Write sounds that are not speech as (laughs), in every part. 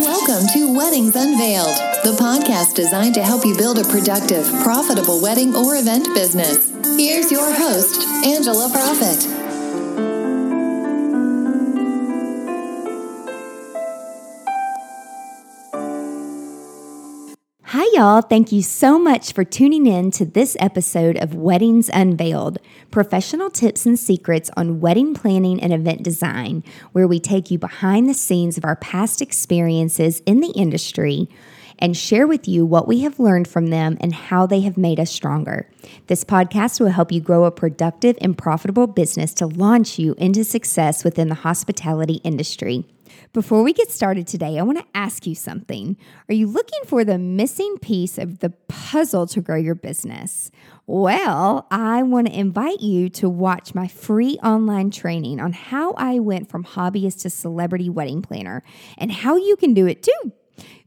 Welcome to Weddings Unveiled, the podcast designed to help you build a productive, profitable wedding or event business. Here's your host, Angela Proffitt. Y'all. Thank you so much for tuning in to this episode of Weddings Unveiled professional tips and secrets on wedding planning and event design, where we take you behind the scenes of our past experiences in the industry and share with you what we have learned from them and how they have made us stronger. This podcast will help you grow a productive and profitable business to launch you into success within the hospitality industry. Before we get started today, I want to ask you something. Are you looking for the missing piece of the puzzle to grow your business? Well, I want to invite you to watch my free online training on how I went from hobbyist to celebrity wedding planner and how you can do it too.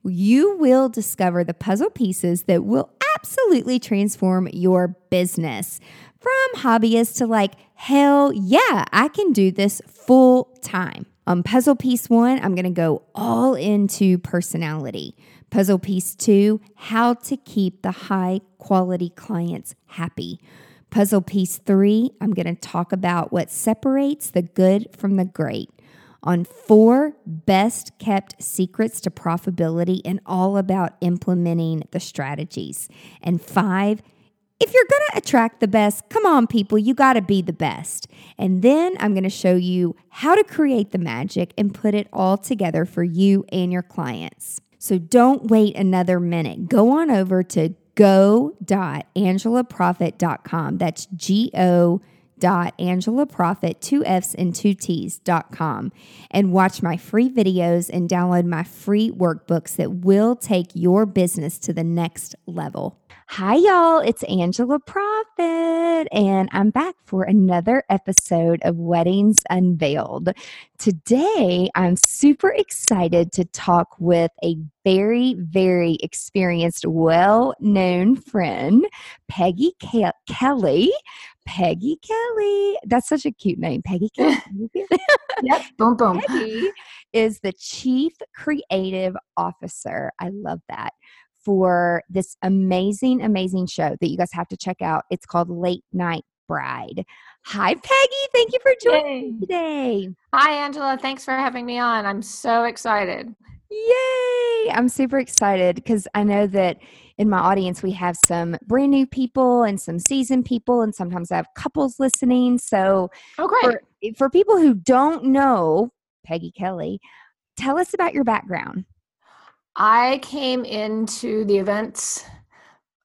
You will discover the puzzle pieces that will absolutely transform your business from hobbyist to like, hell yeah, I can do this full time. On puzzle piece one, I'm going to go all into personality. Puzzle piece two, how to keep the high quality clients happy. Puzzle piece three, I'm going to talk about what separates the good from the great. On four, best kept secrets to profitability and all about implementing the strategies. And five, if you're going to attract the best, come on, people, you got to be the best. And then I'm going to show you how to create the magic and put it all together for you and your clients. So don't wait another minute. Go on over to go.angelaproffitt.com. That's G O dot angelaproffitt two f's and two t's dot com and watch my free videos and download my free workbooks that will take your business to the next level Hi, y'all. It's Angela Proffitt, and I'm back for another episode of Weddings Unveiled. Today, I'm super excited to talk with a very, very experienced, well known friend, Peggy Ke- Kelly. Peggy Kelly. That's such a cute name, Peggy Kelly. (laughs) yep, boom, boom. Peggy is the Chief Creative Officer. I love that for this amazing, amazing show that you guys have to check out. It's called Late Nite Bride. Hi, Peggy. Thank you for joining today. Hi, Angela. Thanks for having me on. I'm so excited. Yay! I'm super excited because I know that in my audience we have some brand new people and some seasoned people, and sometimes I have couples listening. So, oh, great. For, for people who don't know Peggy Kelly, tell us about your background. I came into the events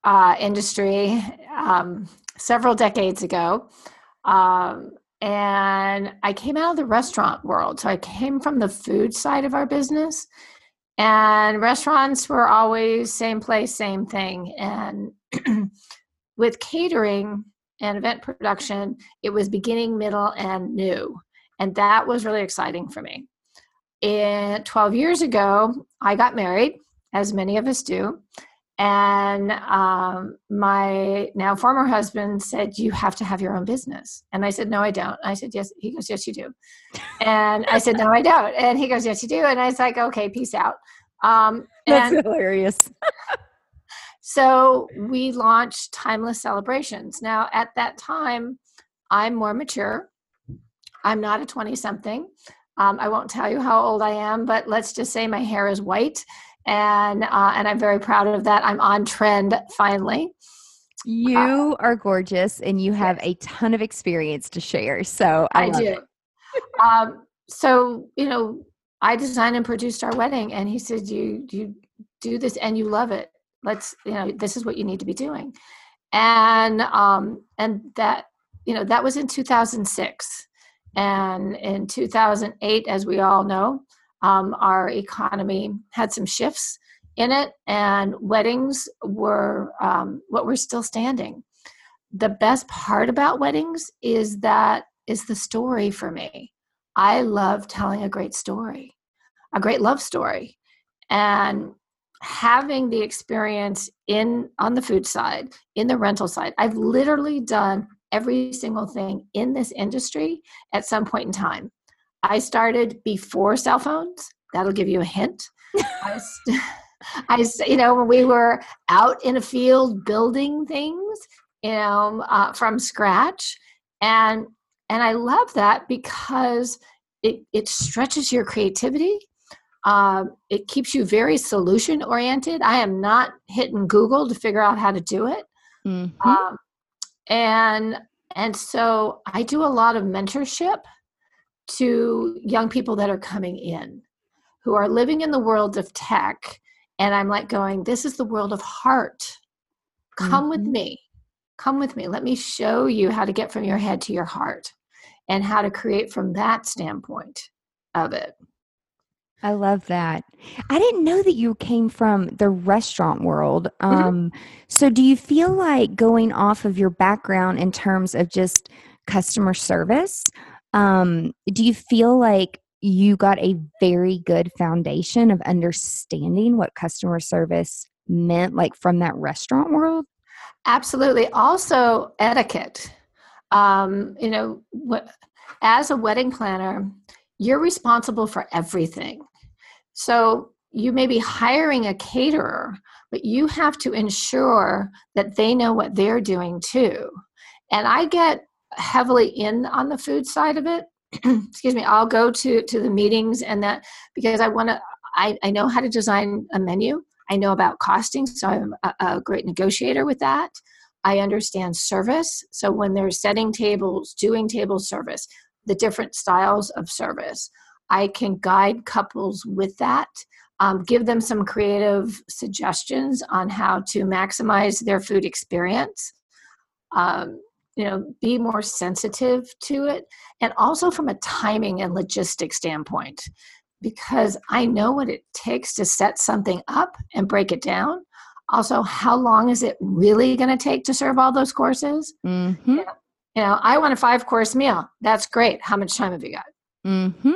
uh, industry um, several decades ago. Um, and I came out of the restaurant world. So I came from the food side of our business. And restaurants were always same place, same thing. And (clears throat) with catering and event production, it was beginning, middle, and new. And that was really exciting for me in 12 years ago, I got married, as many of us do. And um, my now former husband said, You have to have your own business. And I said, No, I don't. I said, Yes. He goes, Yes, you do. and I said, No, I don't. And he goes, Yes, you do. And I was like, Okay, peace out. Um, (laughs) That's hilarious. (laughs) so we launched Timeless Celebrations. Now, at that time, I'm more mature. I'm not a 20 something. Um, I won't tell you how old I am, but let's just say my hair is white, and uh, and I'm very proud of that. I'm on trend finally. You uh, are gorgeous, and you have a ton of experience to share. So I, I do. (laughs) um, so you know, I designed and produced our wedding, and he said, "You you do this, and you love it. Let's you know, this is what you need to be doing." And um, and that you know that was in 2006 and in 2008, as we all know, um, our economy had some shifts in it, and weddings were um, what were still standing. The best part about weddings is that is the story for me. I love telling a great story, a great love story, and having the experience in on the food side, in the rental side. I've literally done every single thing in this industry at some point in time. I started before cell phones. That'll give you a hint. (laughs) I, (laughs) I, you know, when we were out in a field building things, you know, uh, from scratch, and and I love that because it it stretches your creativity. Um, it keeps you very solution oriented. I am not hitting Google to figure out how to do it, mm-hmm. um, and and so I do a lot of mentorship to young people that are coming in who are living in the world of tech. And i'm like going this is the world of heart. Come mm-hmm. with me. Come with me. Let me show you how to get from your head to your heart and how to create from that standpoint of it I love that. I didn't know that you came from the restaurant world. Mm-hmm. Um, mm-hmm. So, do you feel like going off of your background in terms of just customer service? Um, do you feel like you got a very good foundation of understanding what customer service meant, like from that restaurant world? Absolutely. Also, etiquette. Um, you know, what, as a wedding planner, you're responsible for everything. So you may be hiring a caterer, but you have to ensure that they know what they're doing too. And I get heavily in on the food side of it (clears throat) excuse me i'll go to to the meetings and that because i want to I, I know how to design a menu i know about costing so i'm a, a great negotiator with that i understand service so when they're setting tables doing table service the different styles of service. I can guide couples with that um, give them some creative suggestions on how to maximize their food experience um, you know be more sensitive to it and also from a timing and logistics standpoint. Because i know what it takes to set something up and break it down. Also how long is it really going to take to serve all those courses? Mm-hmm. you, know, you know i want a five course meal that's great how much time have you got mm-hmm.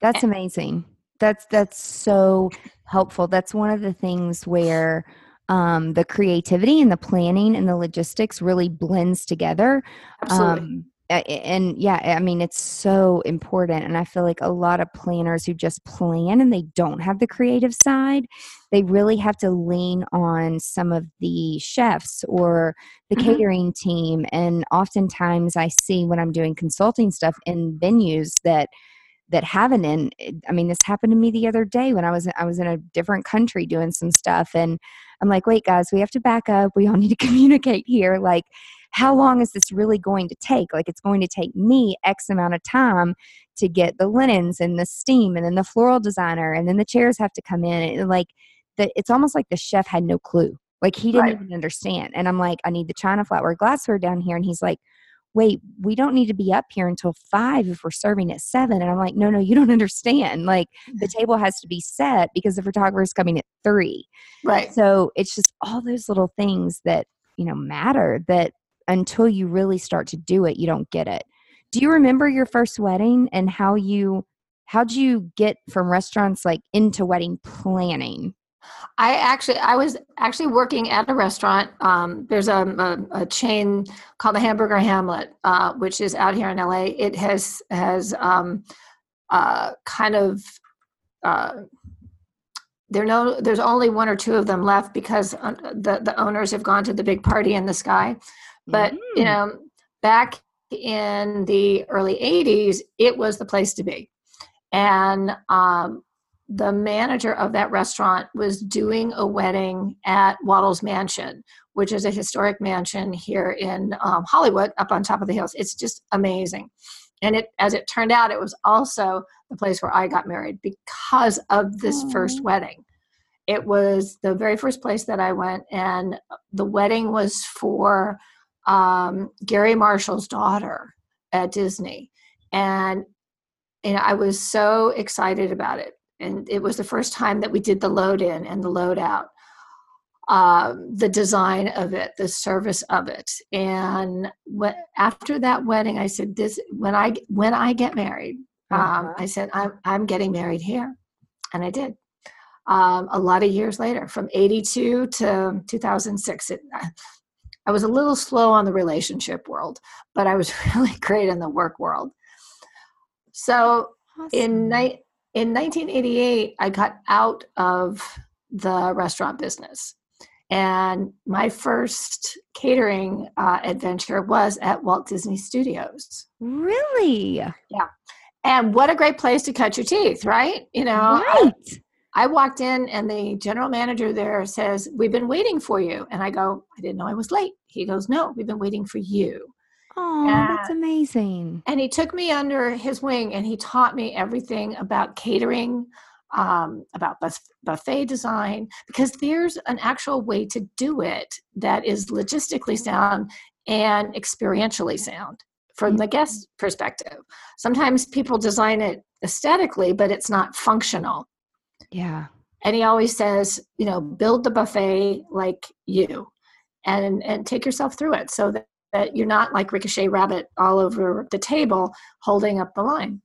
that's amazing that's that's so helpful that's one of the things where um, the creativity and the planning and the logistics really blends together. Absolutely. Um, and yeah, I mean, it's so important. And I feel like a lot of planners who just plan and they don't have the creative side, they really have to lean on some of the chefs or the mm-hmm. catering team. And oftentimes I see when I'm doing consulting stuff in venues that that haven't and i mean this happened to me the other day when i was i was in a different country doing some stuff and i'm like wait guys we have to back up. We all (laughs) need to communicate here. Like how long is this really going to take? Like it's going to take me x amount of time to get the linens and the steam and then the floral designer and then the chairs have to come in. And like that it's almost like the chef had no clue. Like he didn't right. even understand. And i'm like i need the china flatware glassware down here. And he's like wait, we don't need to be up here until five if we're serving at seven. And I'm like, no, no, you don't (laughs) understand. Like the (laughs) table has to be set because the photographer is coming at three. Right. So it's just all those little things that, you know, matter that until you really start to do it, you don't get it. Do you remember your first wedding and how you, how'd you get from restaurants like into wedding planning? I actually, I was actually working at a restaurant. Um, there's a, a, a, chain called the Hamburger Hamlet, uh, which is out here in LA. It has has um, uh, kind of uh, there no there's only one or two of them left because uh, the the owners have gone to the big party in the sky. But mm-hmm. you know, back in the early '80s, it was the place to be, and um, the manager of that restaurant was doing a wedding at Wattles Mansion, which is a historic mansion here in um, Hollywood, up on top of the hills. It's just amazing. And it, as it turned out, it was also the place where I got married because of this Aww. first wedding. It was the very first place that I went, and the wedding was for um, Garry Marshall's daughter at Disney. And you know, I was so excited about it and it was the first time that we did the load in and the load out um, the design of it the service of it and what, after that wedding i said this when i when i get married um, uh-huh. i said I'm, I'm getting married here and i did um, a lot of years later from 82 to 2006 it, i was a little slow on the relationship world but i was (laughs) really great in the work world so awesome. in night in 1988, I got out of the restaurant business. And my first catering uh, adventure was at Walt Disney Studios. Really? Yeah. And what a great place to cut your teeth, right? You know, right. I, I walked in and the general manager there says, We've been waiting for you. And I go, I didn't know I was late. He goes, No, we've been waiting for you. Oh, that's amazing. And he took me under his wing and he taught me everything about catering, um, about buffet design, because there's an actual way to do it that is logistically sound and experientially sound from the guest perspective. Sometimes people design it aesthetically, but it's not functional. Yeah. And he always says, you know, build the buffet like you and and take yourself through it so that you're not like Ricochet Rabbit all over the table holding up the line.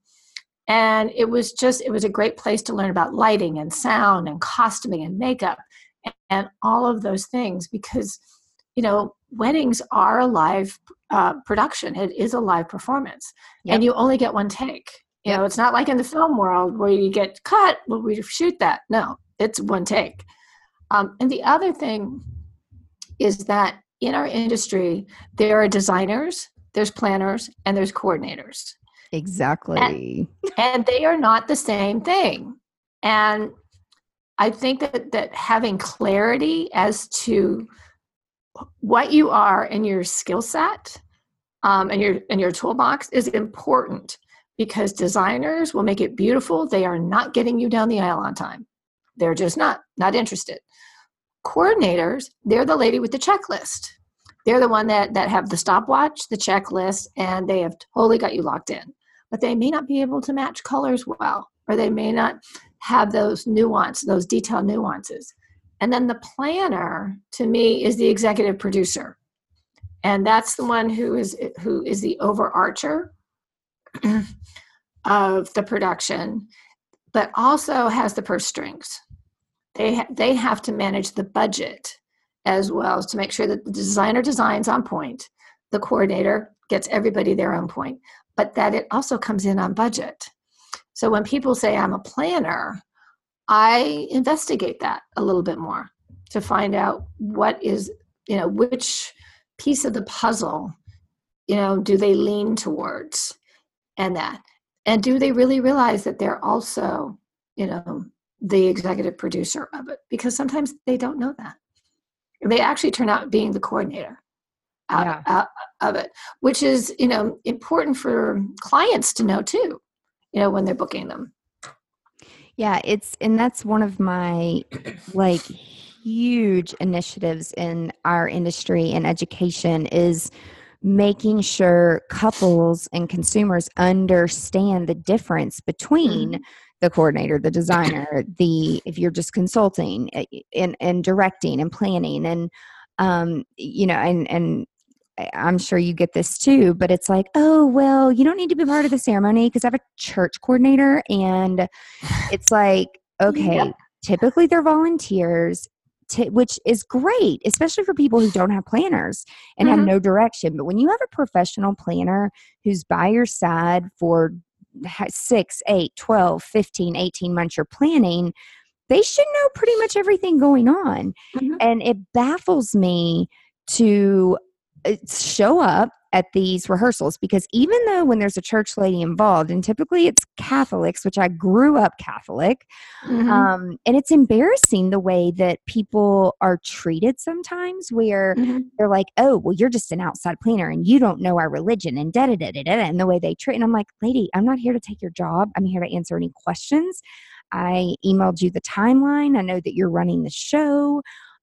And it was just, it was a great place to learn about lighting and sound and costuming and makeup and all of those things because, you know, weddings are a live uh, production, it is a live performance. Yep. And you only get one take. You yep. know, it's not like in the film world where you get cut, well, we shoot that. No, it's one take. Um, and the other thing is that in our industry, there are designers, there's planners, and there's coordinators. Exactly. And, and, they are not the same thing. And I think that, that having clarity as to what you are and your skill set um, and your and your toolbox is important because designers will make it beautiful. They are not getting you down the aisle on time. They're just not not interested coordinators they're the lady with the checklist. They're the one that that have the stopwatch the checklist and they have totally got you locked in. But they may not be able to match colors well or they may not have those nuance those detail nuances. And then the planner to me is the executive producer. And that's the one who is who is the overarcher (clears throat) of the production but also has the purse strings they ha- they have to manage the budget as well as to make sure that the designer designs on point the coordinator gets everybody there on point but that it also comes in on budget. So when people say i'm a planner i investigate that a little bit more to find out what is you know which piece of the puzzle you know do they lean towards and that. And do they really realize that they're also you know the executive producer of it because sometimes they don't know that. They actually turn out being the coordinator out, yeah. out of it, which is you know important for clients to know too. You know when they're booking them. Yeah, it's and that's one of my like huge initiatives in our industry and education is making sure couples and consumers understand the difference between mm-hmm the coordinator the designer the if you're just consulting eh, and and directing and planning and um you know and and I'm sure you get this too, but it's like, oh, well, you don't need to be part of the ceremony because I have a church coordinator. And it's like, okay, yeah. typically they're volunteers, to, which is great, especially for people who don't have planners and mm-hmm. have no direction. But when you have a professional planner who's by your side for six, eight, 12, 15, 18 months you're planning, they should know pretty much everything going on. Mm-hmm. And it baffles me to uh, show up at these rehearsals because even though when there's a church lady involved and typically it's catholics which i grew up catholic mm-hmm. um, and it's embarrassing the way that people are treated sometimes where mm-hmm. they're like oh well you're just an outside planner and you don't know our religion and da da da da da and the way they treat and i'm like lady i'm not here to take your job i'm here to answer any questions i emailed you the timeline i know that you're running the show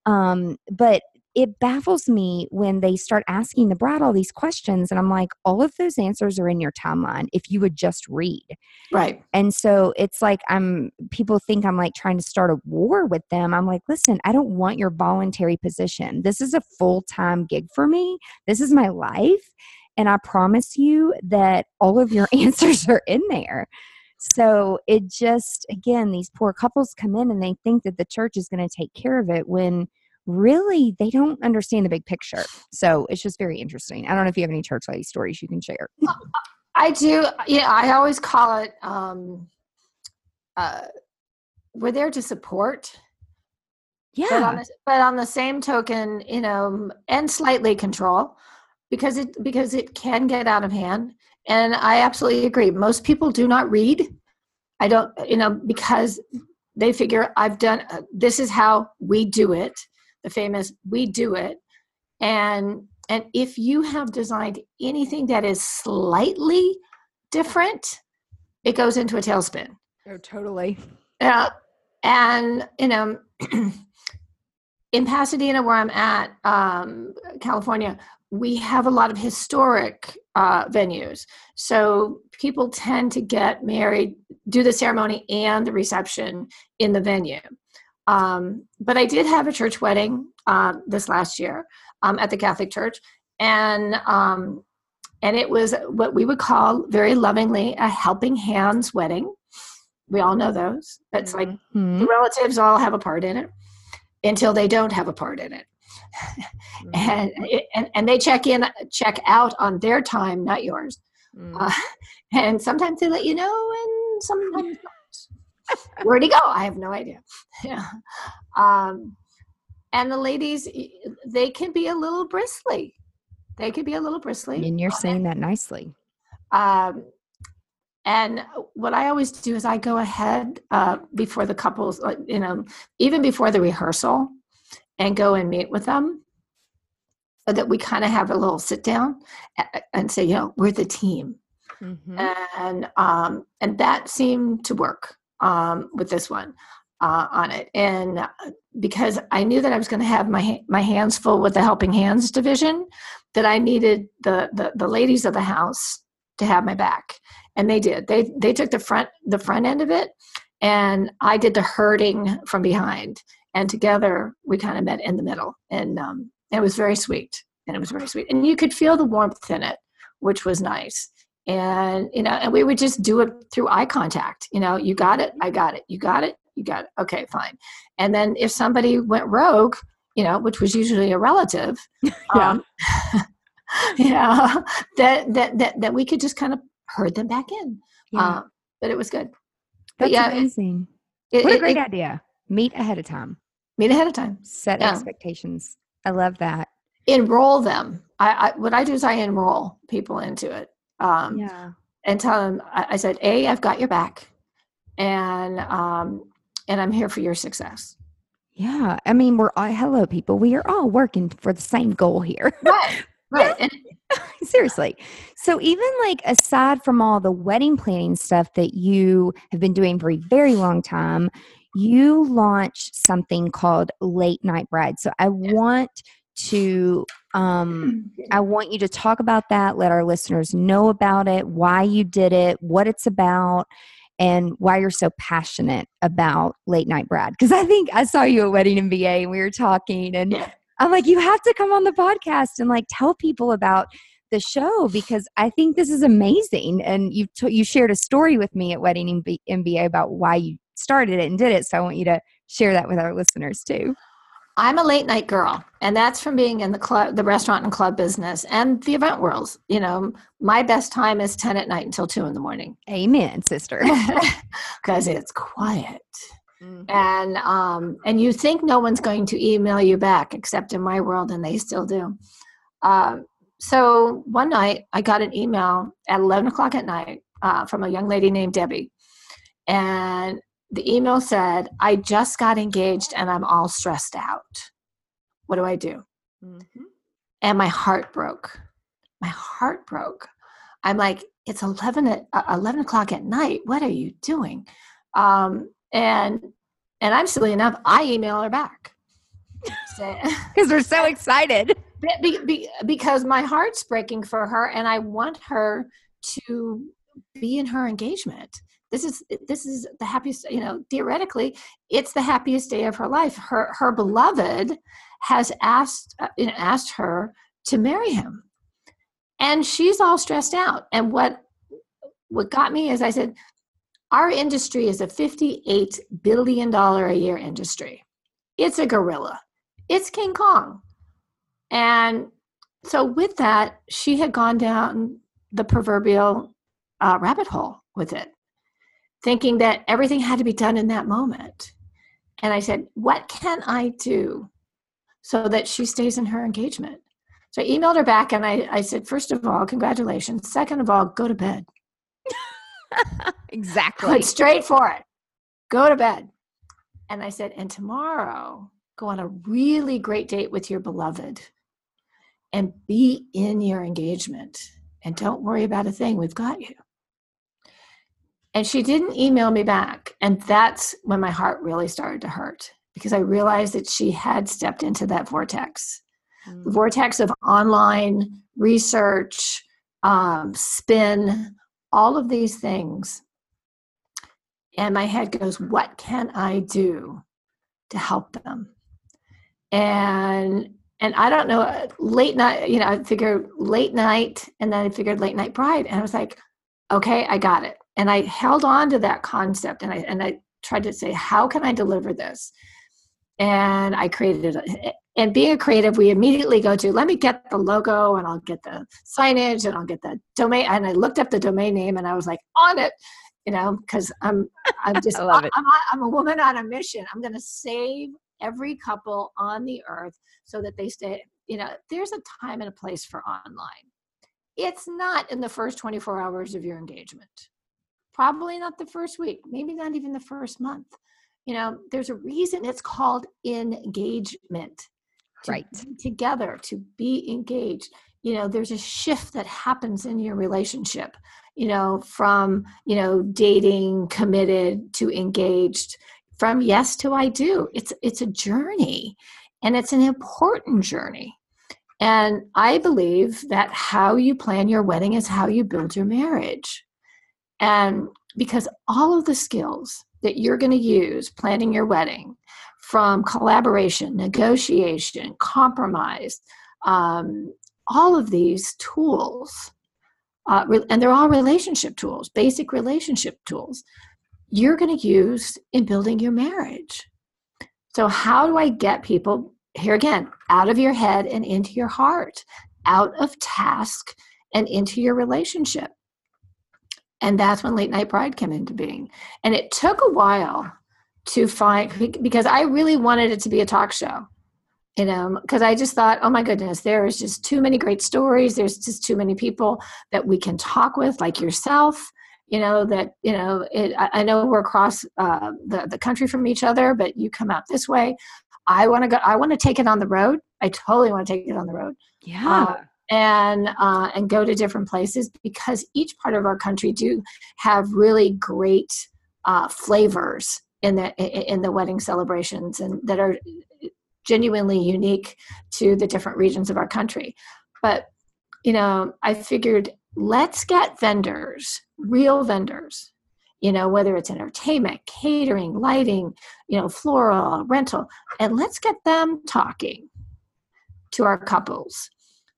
um, but it baffles me when they start asking the bride all these questions and i'm like all of those answers are in your timeline if you would just read. Right. And so it's like i'm people think i'm like trying to start a war with them. I'm like listen i don't want your voluntary position. This is a full-time gig for me. This is my life and i promise you that all of your (laughs) answers are in there. So it just again these poor couples come in and they think that the church is going to take care of it when really they don't understand the big picture. (sighs) So it's just very interesting. I don't know if you have any church lady stories you can share. I do. Yeah, I always call it um, uh, we're there to support. Yeah. But on, the, but on the same token, you know, and slightly control because it because it can get out of hand. And I absolutely agree. Most people do not read. I don't, you know, because they figure I've done uh, this is how we do it. The famous we do it. And and if you have designed anything that is slightly different, it goes into a tailspin. Oh, totally. Yeah. And, you know, (clears throat) in Pasadena, where I'm at, um, California, we have a lot of historic uh, venues. So people tend to get married, do the ceremony and the reception in the venue. Um, but I did have a church wedding uh, this last year um, at the Catholic Church, and um, and it was what we would call very lovingly a helping hands wedding. We all know those. It's mm-hmm. like the relatives all have a part in it until they don't have a part in it. (laughs) Mm-hmm. and, and and they check in check out on their time not yours mm-hmm. uh, (laughs) and sometimes they let you know and sometimes where'd he go? I have no idea. (laughs) Yeah. Um, and the ladies they can be a little bristly. They could be a little bristly and you're saying that nicely. Um, and what I always do is I go ahead uh, before the couples, you know, even before the rehearsal, and go and meet with them so that we kind of have a little sit down and say, you know, we're the team. Mm-hmm. And um, and that seemed to work um, with this one uh, on it, and uh, because I knew that I was going to have my my hands full with the Helping Hands division, that I needed the, the the ladies of the house to have my back, and they did. They they took the front the front end of it, and I did the herding from behind. And together we kind of met in the middle. And um, it was very sweet. And it was very sweet. And you could feel the warmth in it which was nice and you know and we would just do it through eye contact you know you got it i got it you got it you got it okay fine. And then if somebody went rogue you know which was usually a relative (laughs) yeah. um, (laughs) yeah that, that that that we could just kind of herd them back in yeah. Uh, but it was good. That's yeah, amazing. it, what a great it, idea. Meet ahead of time. Meet ahead of time. Set yeah. expectations. I love that. Enroll them. I, I, what i do is i enroll people into it um, yeah. and tell them I, I, said a i've got your back and um, and i'm here for your success. Yeah. I mean we're all hello people. We are all working for the same goal here. Right. Right. (laughs) And, (laughs) seriously. So even like aside from all the wedding planning stuff that you have been doing for a very long time you launched something called Late Nite Bride. So I want to um I (clears throat) want you to talk about that, let our listeners know about it, why you did it, what it's about and why you're so passionate about Late Nite Bride Cuz I think I saw you at Wedding MBA and we were talking and I'm like you have to come on the podcast and like tell people about the show because I think this is amazing and you t- you shared a story with me at Wedding MBA about why you started it and did it. So I want you to share that with our listeners too. I'm a late night girl, and that's from being in the club, the restaurant and club business, and the event world. You know, my best time is ten at night until two in the morning. Amen, sister. (laughs) Because it's quiet, mm-hmm. and um, and you think no one's going to email you back, except in my world, and they still do. Uh, so one night, I got an email at eleven o'clock at night uh, from a young lady named Debbie, and the email said, I just got engaged and I'm all stressed out. What do I do? Mm-hmm. And my heart broke. My heart broke. I'm like, it's 11, at, uh, 11 o'clock at night. What are you doing? Um, and and I'm silly enough, I email her back. (laughs) Because we're so excited. Be, be, because my heart's breaking for her and I want her to be in her engagement this is this is the happiest you know theoretically it's the happiest day of her life. Her her beloved has asked uh, you know, asked her to marry him. And she's all stressed out. And what what got me is i said our industry is a 58 billion dollar a year industry. It's a gorilla. It's king kong. And so with that she had gone down the proverbial uh, rabbit hole with it thinking that everything had to be done in that moment. And I said, What can I do so that she stays in her engagement? So I emailed her back and I, I said, First of all, congratulations. Second of all, go to bed. (laughs) exactly. Went straight for it. Go to bed. And I said, And tomorrow, go on a really great date with your beloved and be in your engagement. And don't worry about a thing. We've got you. And she didn't email me back. And that's when my heart really started to hurt because I realized that she had stepped into that vortex mm. the vortex of online research, um, spin, all of these things. And my head goes, What can I do to help them? And and I don't know, late night, you know, I figured late night and then I figured late night bride. And I was like, okay, I got it and i held on to that concept and i and i tried to say how can i deliver this? And i created it and being a creative we immediately go to let me get the logo and i'll get the signage and i'll get the domain and i looked up the domain name and i was like on it you know because i'm i'm just (laughs) I love it. I'm, I'm a woman on a mission. I'm going to save every couple on the earth so that they stay you know there's a time and a place for online. It's not in the first 24 hours of your engagement probably not the first week, maybe not even the first month. You know, there's a reason it's called engagement. To right. together, to be engaged. You know, there's a shift that happens in your relationship, you know, from, you know, dating, committed to engaged, from yes to I do. It's it's a journey and it's an important journey. And I believe that how you plan your wedding is how you build your marriage. And because all of the skills that you're going to use planning your wedding, from collaboration, negotiation, compromise, um, all of these tools, uh, and they're all relationship tools, basic relationship tools, you're going to use in building your marriage. So, how do I get people, here again, out of your head and into your heart, out of task and into your relationship? And that's when Late Nite Bride came into being. And it took a while to find, because I really wanted it to be a talk show, you know, because I just thought, oh my goodness, there is just too many great stories. There's just too many people that we can talk with, like yourself. You know that you know. It, I, I know we're across uh, the the country from each other, but you come out this way. I want to go. I want to take it on the road. I totally want to take it on the road. Yeah. Uh, and uh, and go to different places because each part of our country do have really great uh, flavors in the in the wedding celebrations and that are genuinely unique to the different regions of our country. But you know, I figured let's get vendors, real vendors. You know, whether it's entertainment, catering, lighting, you know, floral, rental, and let's get them talking to our couples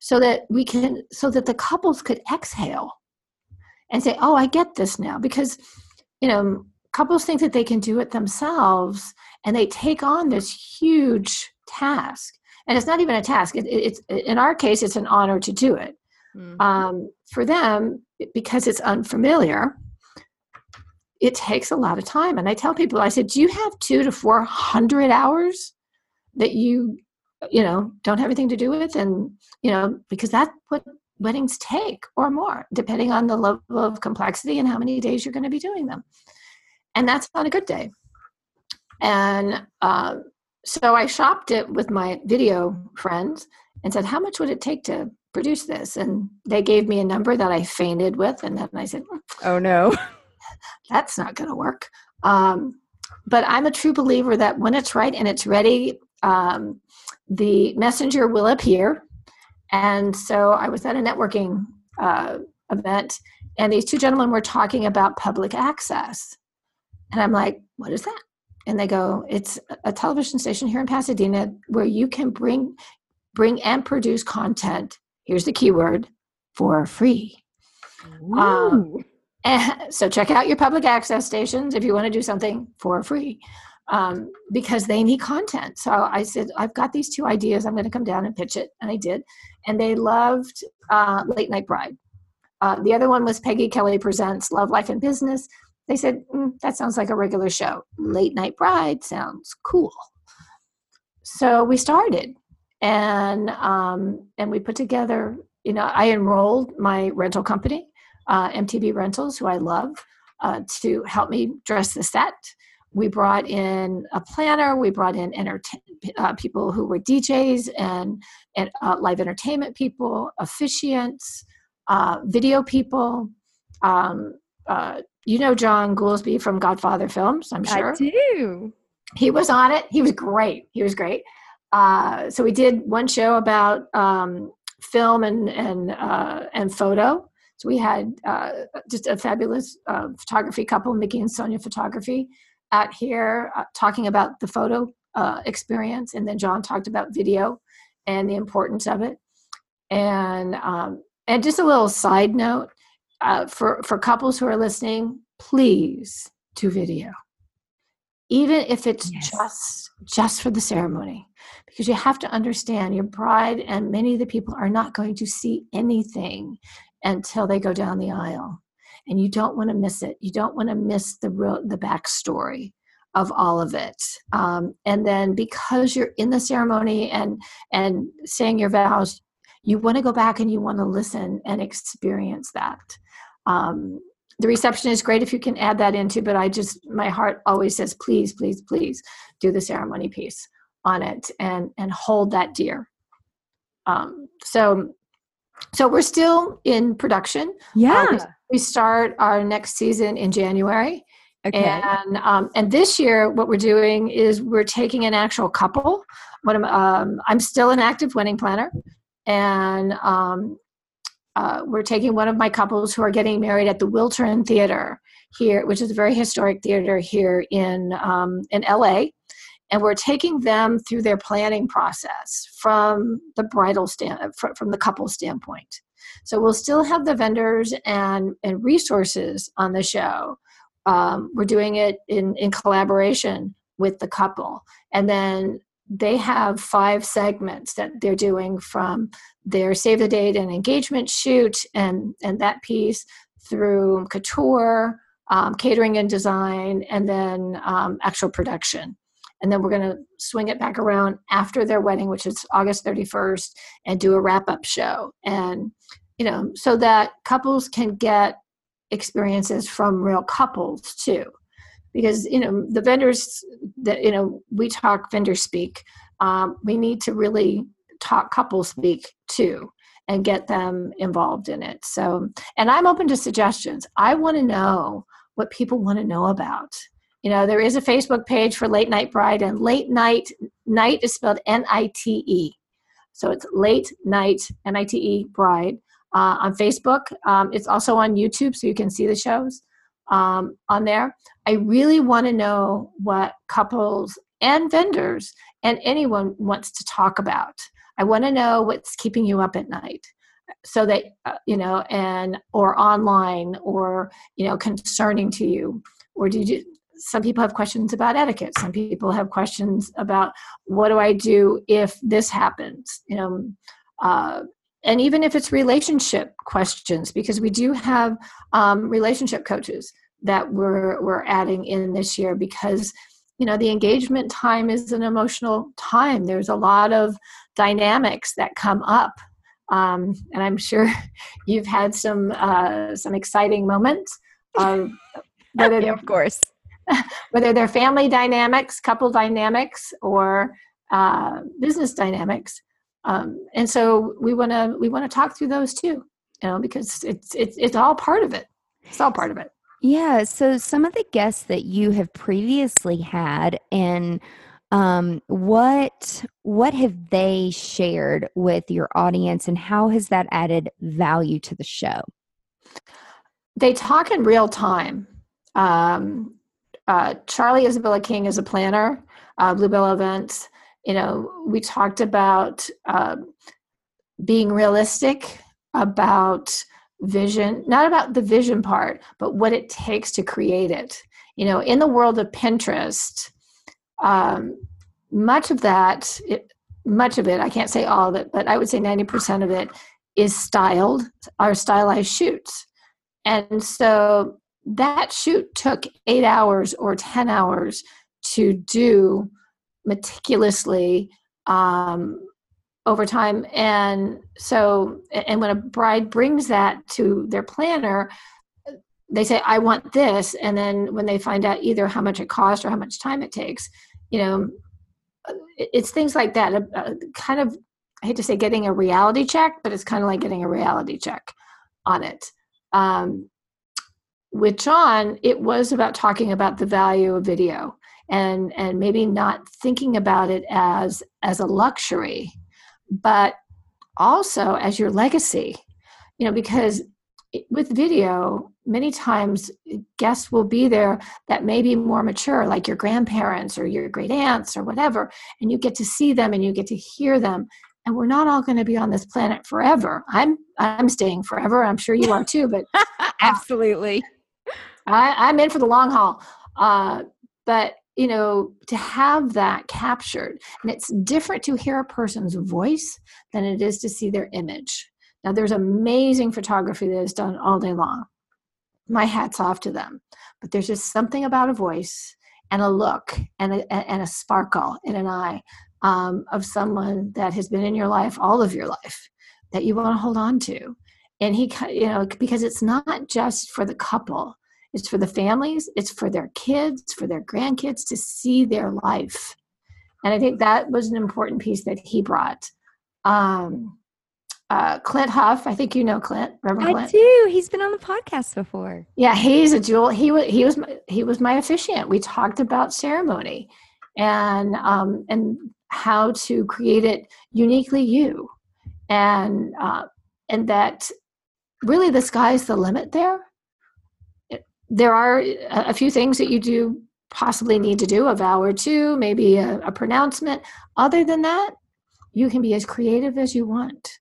so that we can so that the couples could exhale and say oh i get this now because you know couples think that they can do it themselves and they take on this huge task. And it's not even a task. It, it's in our case it's an honor to do it. Mm-hmm. um, for them because it's unfamiliar it takes a lot of time. And i tell people i said do you have two to four hundred hours that you you know don't have anything to do with and you know because that's what weddings take or more depending on the level of complexity and how many days you're going to be doing them. And that's on a good day. And uh, so i shopped it with my video friends and said how much would it take to produce this? And they gave me a number that i fainted with and then i said hmm, oh no. (laughs) that's not going to work. Um, but i'm a true believer that when it's right and it's ready um, the messenger will appear. And so I was at a networking uh, event, and these two gentlemen were talking about public access. And I'm like, what is that? And they go, it's a television station here in Pasadena where you can bring bring and produce content. Here's the keyword for free. Um, and (laughs) so check out your public access stations if you want to do something for free um, because they need content. So I said, I've got these two ideas. I'm going to come down and pitch it. And I did. And they loved uh, Late Nite Bride. Uh, the other one was Peggy Kelly Presents Love, Life, and Business. they said, mm, that sounds like a regular show. Late Nite Bride sounds cool. So we started and um, and we put together, you know, I enrolled my rental company, uh, MTB Rentals, who I love, uh, to help me dress the set. We brought in a planner. We brought in entertain, uh, people who were DJs and, and uh, live entertainment people, officiants, uh, video people, um, uh, you know John Goolsby from Godfather Films, I'm sure. I do. He was on it. He was great. He was great. Uh, so we did one show about um, film and and uh, and photo. So we had uh, just a fabulous uh, photography couple, Mickey and Sonia Photography, out here uh, talking about the photo uh, experience, and then John talked about video and the importance of it. And um, and just a little side note, uh, for for couples who are listening, please do video, even if it's yes. just just for the ceremony, because you have to understand your bride and many of the people are not going to see anything until they go down the aisle, and you don't want to miss it. You don't want to miss the real the backstory of all of it um, and then because you're in the ceremony and and saying your vows you want to go back and you want to listen and experience that um, the reception is great if you can add that into, but I just, my heart always says, please, please, please do the ceremony piece on it and, and hold that dear. Um, so, so we're still in production. Yeah. Um, we start our next season in January. Okay. And um, and this year, what we're doing is we're taking an actual couple. What I'm um, I'm still an active wedding planner, and um, uh, we're taking one of my couples who are getting married at the Wiltern Theater here, which is a very historic theater here in um, in LA, and we're taking them through their planning process from the bridal stand from the couple standpoint. So we'll still have the vendors and and resources on the show. Um, we're doing it in in collaboration with the couple, and then they have five segments that they're doing from their save the date and engagement shoot and and that piece through couture um, catering and design and then um, actual production. And then we're going to swing it back around after their wedding which is august 31st and do a wrap-up show. And you know so that couples can get experiences from real couples too. Because you know the vendors that you know we talk vendor speak um, we need to really talk couple speak too and get them involved in it. So and i'm open to suggestions. I want to know what people want to know about. You know there is a facebook page for late night bride and late night night is spelled n-i-t-e so it's late night n-i-t-e bride uh, on facebook um, it's also on youtube so you can see the shows um, on there. I really want to know what couples and vendors and anyone wants to talk about. I want to know what's keeping you up at night so that uh, you know and or online or you know concerning to you or do you some people have questions about etiquette some people have questions about what do i do if this happens you know uh, and even if it's relationship questions because we do have um, relationship coaches that we're we're adding in this year because you know the engagement time is an emotional time. There's a lot of dynamics that come up um, and i'm sure (laughs) you've had some uh, some exciting moments um, (laughs) whether yeah, of course. (laughs) whether they're family dynamics couple dynamics or uh, business dynamics um, and so we want to we want to talk through those too you know because it's it's it's all part of it. It's all part of it. Yeah so some of the guests that you have previously had and um, what what have they shared with your audience and how has that added value to the show? They talk in real time. Um, uh, charlie isabella king is a planner uh, bluebell events you know, we talked about uh, being realistic about vision, not about the vision part, but what it takes to create it. You know, in the world of Pinterest, um, much of that, it, much of it, I can't say all of it, but I would say 90% of it is styled, are stylized shoots. And so that shoot took eight hours or 10 hours to do meticulously um, over time. And so, and when a bride brings that to their planner, they say, I want this. And then when they find out either how much it costs or how much time it takes, you know, it's things like that. Uh, uh, kind of, I hate to say getting a reality check, but it's kind of like getting a reality check on it. Um, with John, it was about talking about the value of video and and maybe not thinking about it as as a luxury, but also as your legacy. You know, because with video, many times guests will be there that may be more mature, like your grandparents or your great aunts or whatever, and you get to see them and you get to hear them. And we're not all going to be on this planet forever. I'm I'm staying forever. I'm sure you are too. But (laughs) absolutely, I, am in for the long haul. Uh, but you know, to have that captured, and it's different to hear a person's voice than it is to see their image. Now, there's amazing photography that is done all day long. My hat's off to them. But there's just something about a voice and a look and a, and a sparkle in an eye um, of someone that has been in your life all of your life that you want to hold on to. And he, you know, because it's not just for the couple, it's for the families, it's for their kids, for their grandkids to see their life. And I think that was an important piece that he brought. Um, uh, Clint Huff. I think you know Clint. Reverend I Clint. do. He's been on the podcast before. Yeah, he's a jewel. He was he was my, he was my officiant. We talked about ceremony and um, and how to create it uniquely you, and uh, and that really the sky's the limit there. There are a few things that you do possibly need to do a vow or two, maybe a, a pronouncement. Other than that, you can be as creative as you want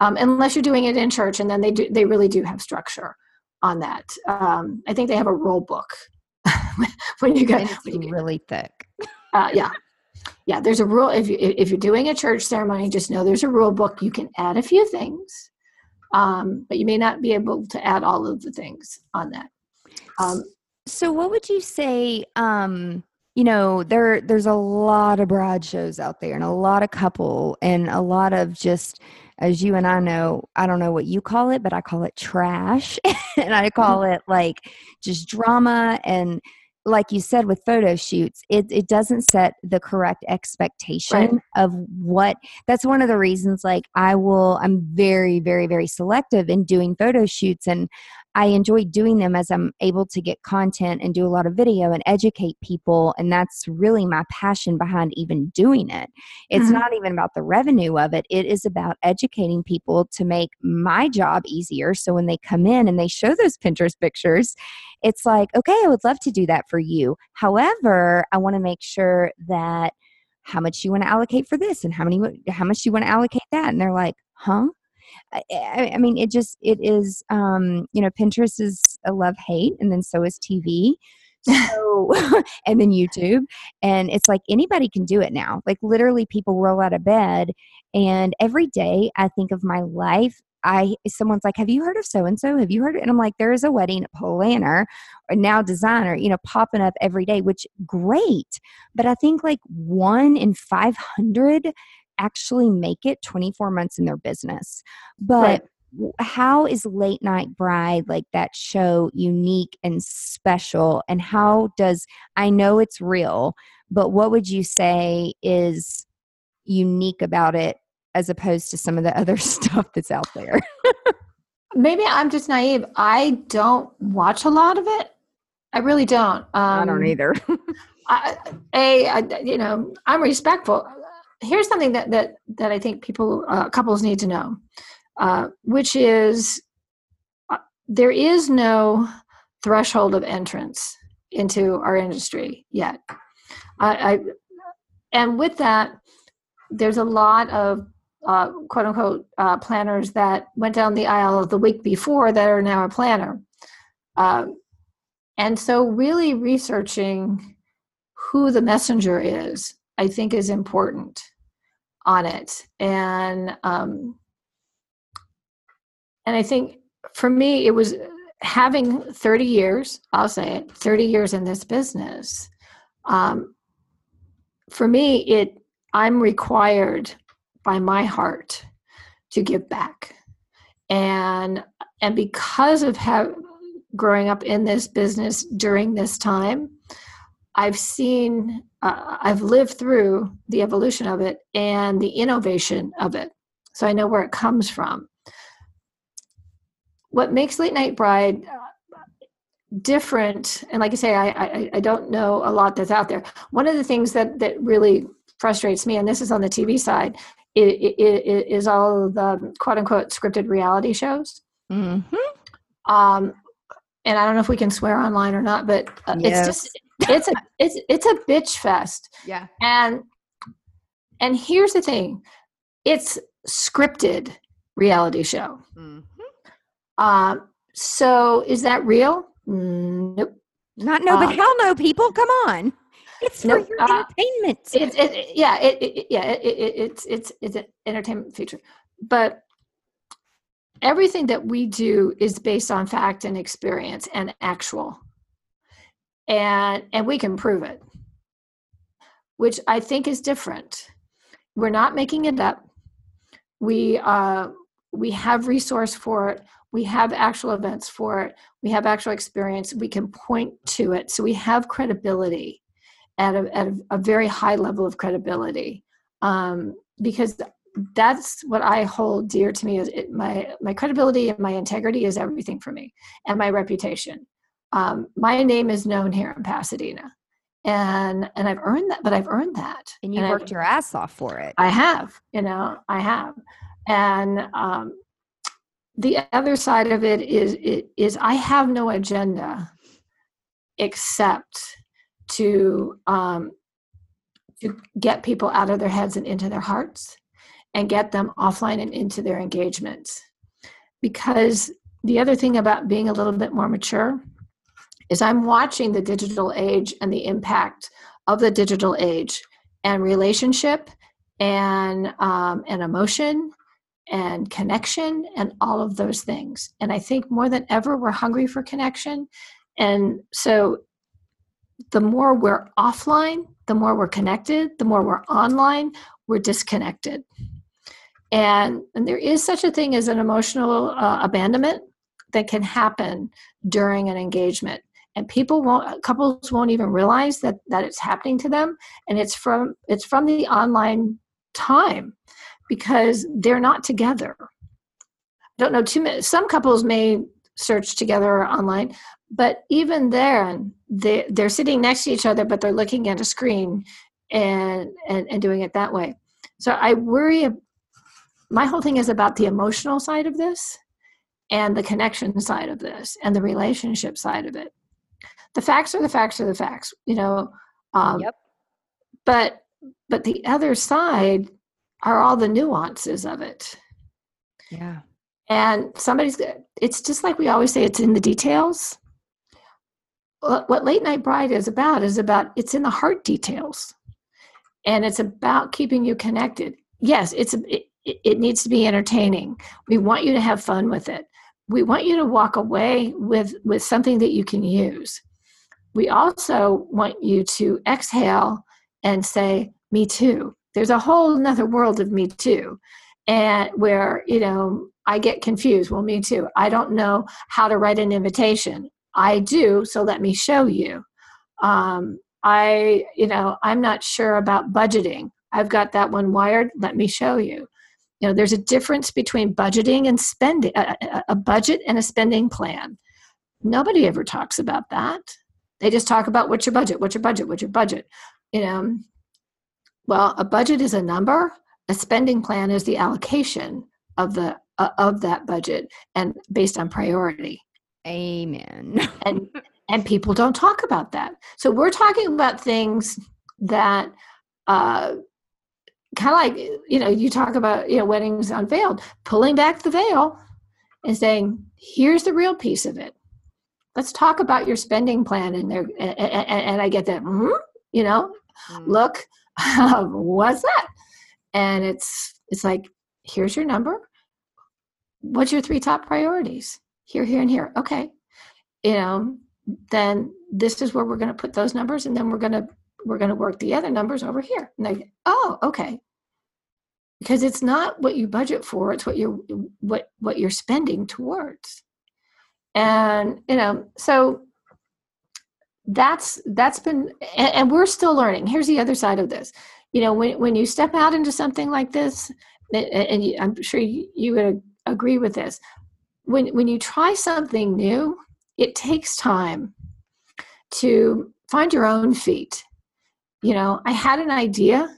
um, unless you're doing it in church, and then they do they really do have structure on that. Um, I think they have a rule book (laughs) when you get it's when you really thick. (laughs) Uh, yeah, yeah. There's a rule if you if you're doing a church ceremony, just know there's a rule book. You can add a few things, um, but you may not be able to add all of the things on that. Um, so, what would you say? Um, you know there there's a lot of broad shows out there and a lot of couple and a lot of just as you and I know, I don't know what you call it, but I call it trash. (laughs) and I call it like just drama and like you said with photo shoots it, it doesn't set the correct expectation right. of what that's one of the reasons like i will i'm very very very selective in doing photo shoots and I enjoy doing them as I'm able to get content and do a lot of video and educate people. And that's really my passion behind even doing it. It's mm-hmm. not even about the revenue of it, it is about educating people to make my job easier. So when they come in and they show those Pinterest pictures, it's like, okay, I would love to do that for you. However, I want to make sure that how much you want to allocate for this and how many how much you want to allocate that and they're like huh I, I, mean, it just it is. Um, you know, Pinterest is a love hate, and then so is TV. (laughs) So, (laughs) and then YouTube, and it's like anybody can do it now. Like literally, people roll out of bed, and every day I think of my life. I someone's like, "Have you heard of so and so? Have you heard?" Of? And I'm like, "There is a wedding planner, or now designer, you know, popping up every day, which great." But I think like one in five hundred actually make it 24 months in their business. But right. how is Late Nite Bride like that show unique and special? And how does i know it's real but what would you say is unique about it as opposed to some of the other (laughs) stuff that's out there? Maybe i'm just naive. I don't watch a lot of it. I really don't. Um, i don't um, either. (laughs) I, a I, you know i'm respectful here's something that that that I think people uh, couples need to know, uh, which is uh, there is no threshold of entrance into our industry yet. I, I and with that, there's a lot of uh, quote unquote uh, planners that went down the aisle the week before that are now a planner. Um, and so, really researching who the messenger is I think is important on it. And um, and I think for me it was having 30 years, I'll say it, 30 years in this business, um, for me, it I'm required by my heart to give back, and and because of how growing up in this business during this time, I've seen, uh, I've lived through the evolution of it and the innovation of it, so I know where it comes from what makes Late Nite Bride uh, different and like i say I, I, I don't know a lot that's out there one of the things that that really frustrates me and this is on the tv side is all the quote unquote scripted reality shows mm-hmm. um and i don't know if we can swear online or not but uh, yes. it's just it's a it's it's a bitch fest yeah and and here's the thing it's scripted reality show mm-hmm. Um, so is that real? Nope. Not no, but uh, hell no, people. Come on. It's for nope, your uh, entertainment. It's it, yeah, it, it yeah, it, it's it's it's an entertainment feature. But everything that we do is based on fact and experience and actual. And and we can prove it. Which I think is different. We're not making it up. We uh we have resource for it we have actual events for it we have actual experience we can point to it so we have credibility at a, at a very high level of credibility um, because that's what i hold dear to me is it, my my credibility and my integrity is everything for me and my reputation um, my name is known here in pasadena and and i've earned that but i've earned that and you and worked I've, your ass off for it. I have you know i have. And um, the other side of it is is I have no agenda except to um, to get people out of their heads and into their hearts and get them offline and into their engagements. Because the other thing about being a little bit more mature is I'm watching the digital age and the impact of the digital age and relationship and um, and emotion and connection and all of those things. And I think more than ever, we're hungry for connection. And so the more we're offline, the more we're connected, the more we're online, we're disconnected. And, and there is such a thing as an emotional uh, abandonment that can happen during an engagement and people won't couples won't even realize that that it's happening to them and it's from it's from the online time because they're not together. I don't know too many. Some couples may search together online, but even there, they they're sitting next to each other, but they're looking at a screen and and, and doing it that way. So I worry. My whole thing is about the emotional side of this, and the connection side of this, and the relationship side of it. The facts are the facts are the facts. You know. Um, yep. But but the other side are all the nuances of it. Yeah. And somebody's, it's just like we always say, it's in the details. What Late Nite Bride is about is about, it's in the heart details. And it's about keeping you connected. Yes, it's it, it needs to be entertaining. We want you to have fun with it. We want you to walk away with with something that you can use. We also want you to exhale and say, "Me too." there's a whole another world of me too and where you know i get confused. Well me too. I don't know how to write an invitation. I do so let me show you. Um, i you know i'm not sure about budgeting. I've got that one wired. Let me show you. You know there's a difference between budgeting and spending a, a budget and a spending plan. Nobody ever talks about that they just talk about what's your budget what's your budget what's your budget you know well, a budget is a number, a spending plan is the allocation of the uh, of that budget and based on priority. Amen. (laughs) and and people don't talk about that. So we're talking about things that uh kind of like you know you talk about you know weddings unveiled pulling back the veil and saying here's the real piece of it let's talk about your spending plan and there and, and, and, i get that mm-hmm, you know mm. look (laughs) what's that? And it's it's like, here's your number. What's your three top priorities? Here, here, and here. Okay. you know, then this is where we're going to put those numbers and then we're going to we're going to work the other numbers over here. And they, oh, okay. Because it's not what you budget for, it's what you're what what you're spending towards. And you know, so that's that's been and, and we're still learning. Here's the other side of this. You know, when when you step out into something like this, and, and I'm sure you, you would agree with this. When when you try something new, it takes time to find your own feet you know, I had an idea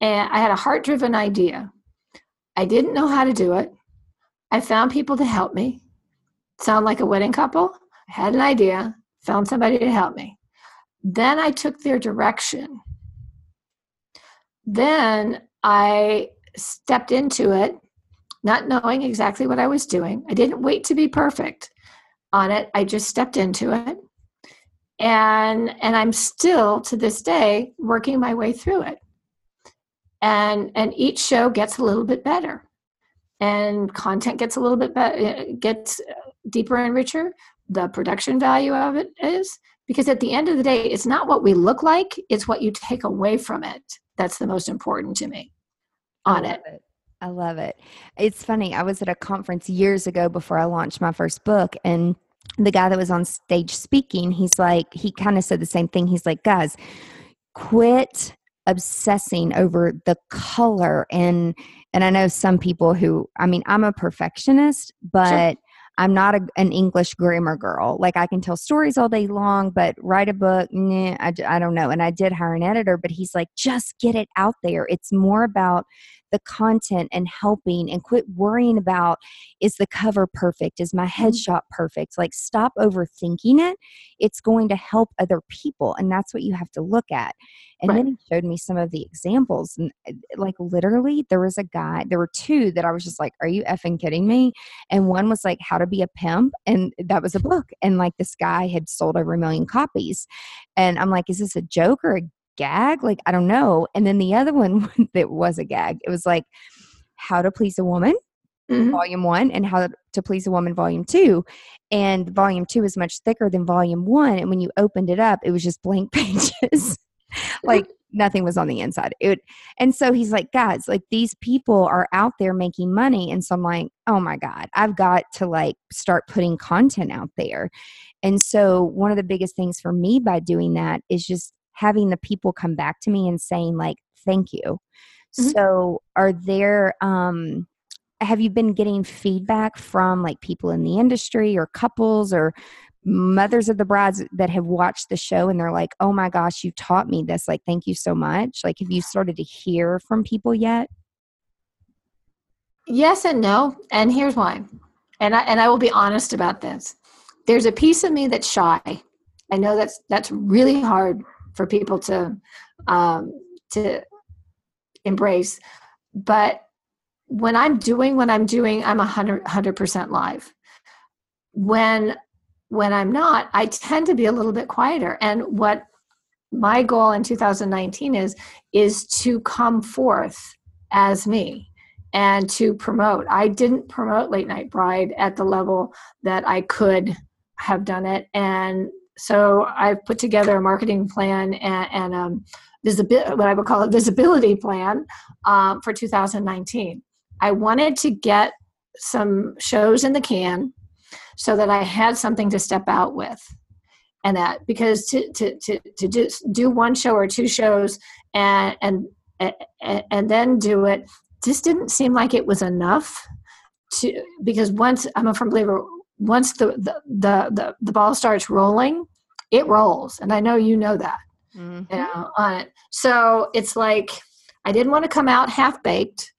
and I had a heart driven idea. I didn't know how to do it. I found people to help me. Sound like a wedding couple? I had an idea, found somebody to help me. Then I took their direction. Then I stepped into it, not knowing exactly what I was doing. I didn't wait to be perfect on it. I just stepped into it and and i'm still to this day working my way through it and and each show gets a little bit better and content gets a little bit better uh, gets deeper and richer the production value of it is because at the end of the day it's not what we look like it's what you take away from it that's the most important to me on it. it. I love it. It's funny. I was at a conference years ago before I launched my first book, and the guy that was on stage speaking, he's like, he kind of said the same thing. He's like, guys, quit obsessing over the color and and I know some people who I mean I'm a perfectionist but sure. I'm not a, an English grammar girl. Like I can tell stories all day long but write a book nah, I, I don't know. And I did hire an editor but he's like just get it out there. It's more about the content and helping and quit worrying about is the cover perfect? Is my mm-hmm. headshot perfect? Like, stop overthinking it. It's going to help other people. And that's what you have to look at. And right. then he showed me some of the examples. And uh, like, literally, there was a guy, there were two that I was just like, are you effing kidding me? And one was like, how to be a pimp. And that was a book. And like, this guy had sold over a million copies. And I'm like, is this a joke or a gag? Like, I don't know. And then the other one (laughs) that was a gag, it was like how to please a woman. Mm-hmm. Volume one and how to please a woman, volume two. And volume two is much thicker than volume one. And when you opened it up, it was just blank (laughs) pages. like nothing was on the inside. It and so he's like, guys, like these people are out there making money. And so I'm like, oh my God, I've got to like start putting content out there. And so one of the biggest things for me by doing that is just having the people come back to me and saying like thank you. Mm-hmm. so are there um have you been getting feedback from like people in the industry or couples or mothers of the brides that have watched the show and they're like oh my gosh you taught me this like thank you so much. Like have you started to hear from people yet? Yes and no and here's why and i and i will be honest about this. There's a piece of me that's shy. I know that's that's really hard for people to um, to embrace. But when I'm doing what I'm doing, I'm a hundred percent live. When when I'm not, I tend to be a little bit quieter. And what my goal in 2019 is is to come forth as me and to promote. I didn't promote Late Nite Bride at the level that I could have done it, and so I've put together a marketing plan and, and um, visibility, what I would call a visibility plan um, for 2019. I wanted to get some shows in the can so that I had something to step out with. And that because to, to, to, to do, do one show or two shows and, and, and then do it just didn't seem like it was enough to because once I'm a firm believer once the, the the the, the ball starts rolling, it rolls, and I know you know that. Mm-hmm. You know, on it. So it's like I didn't want to come out half baked.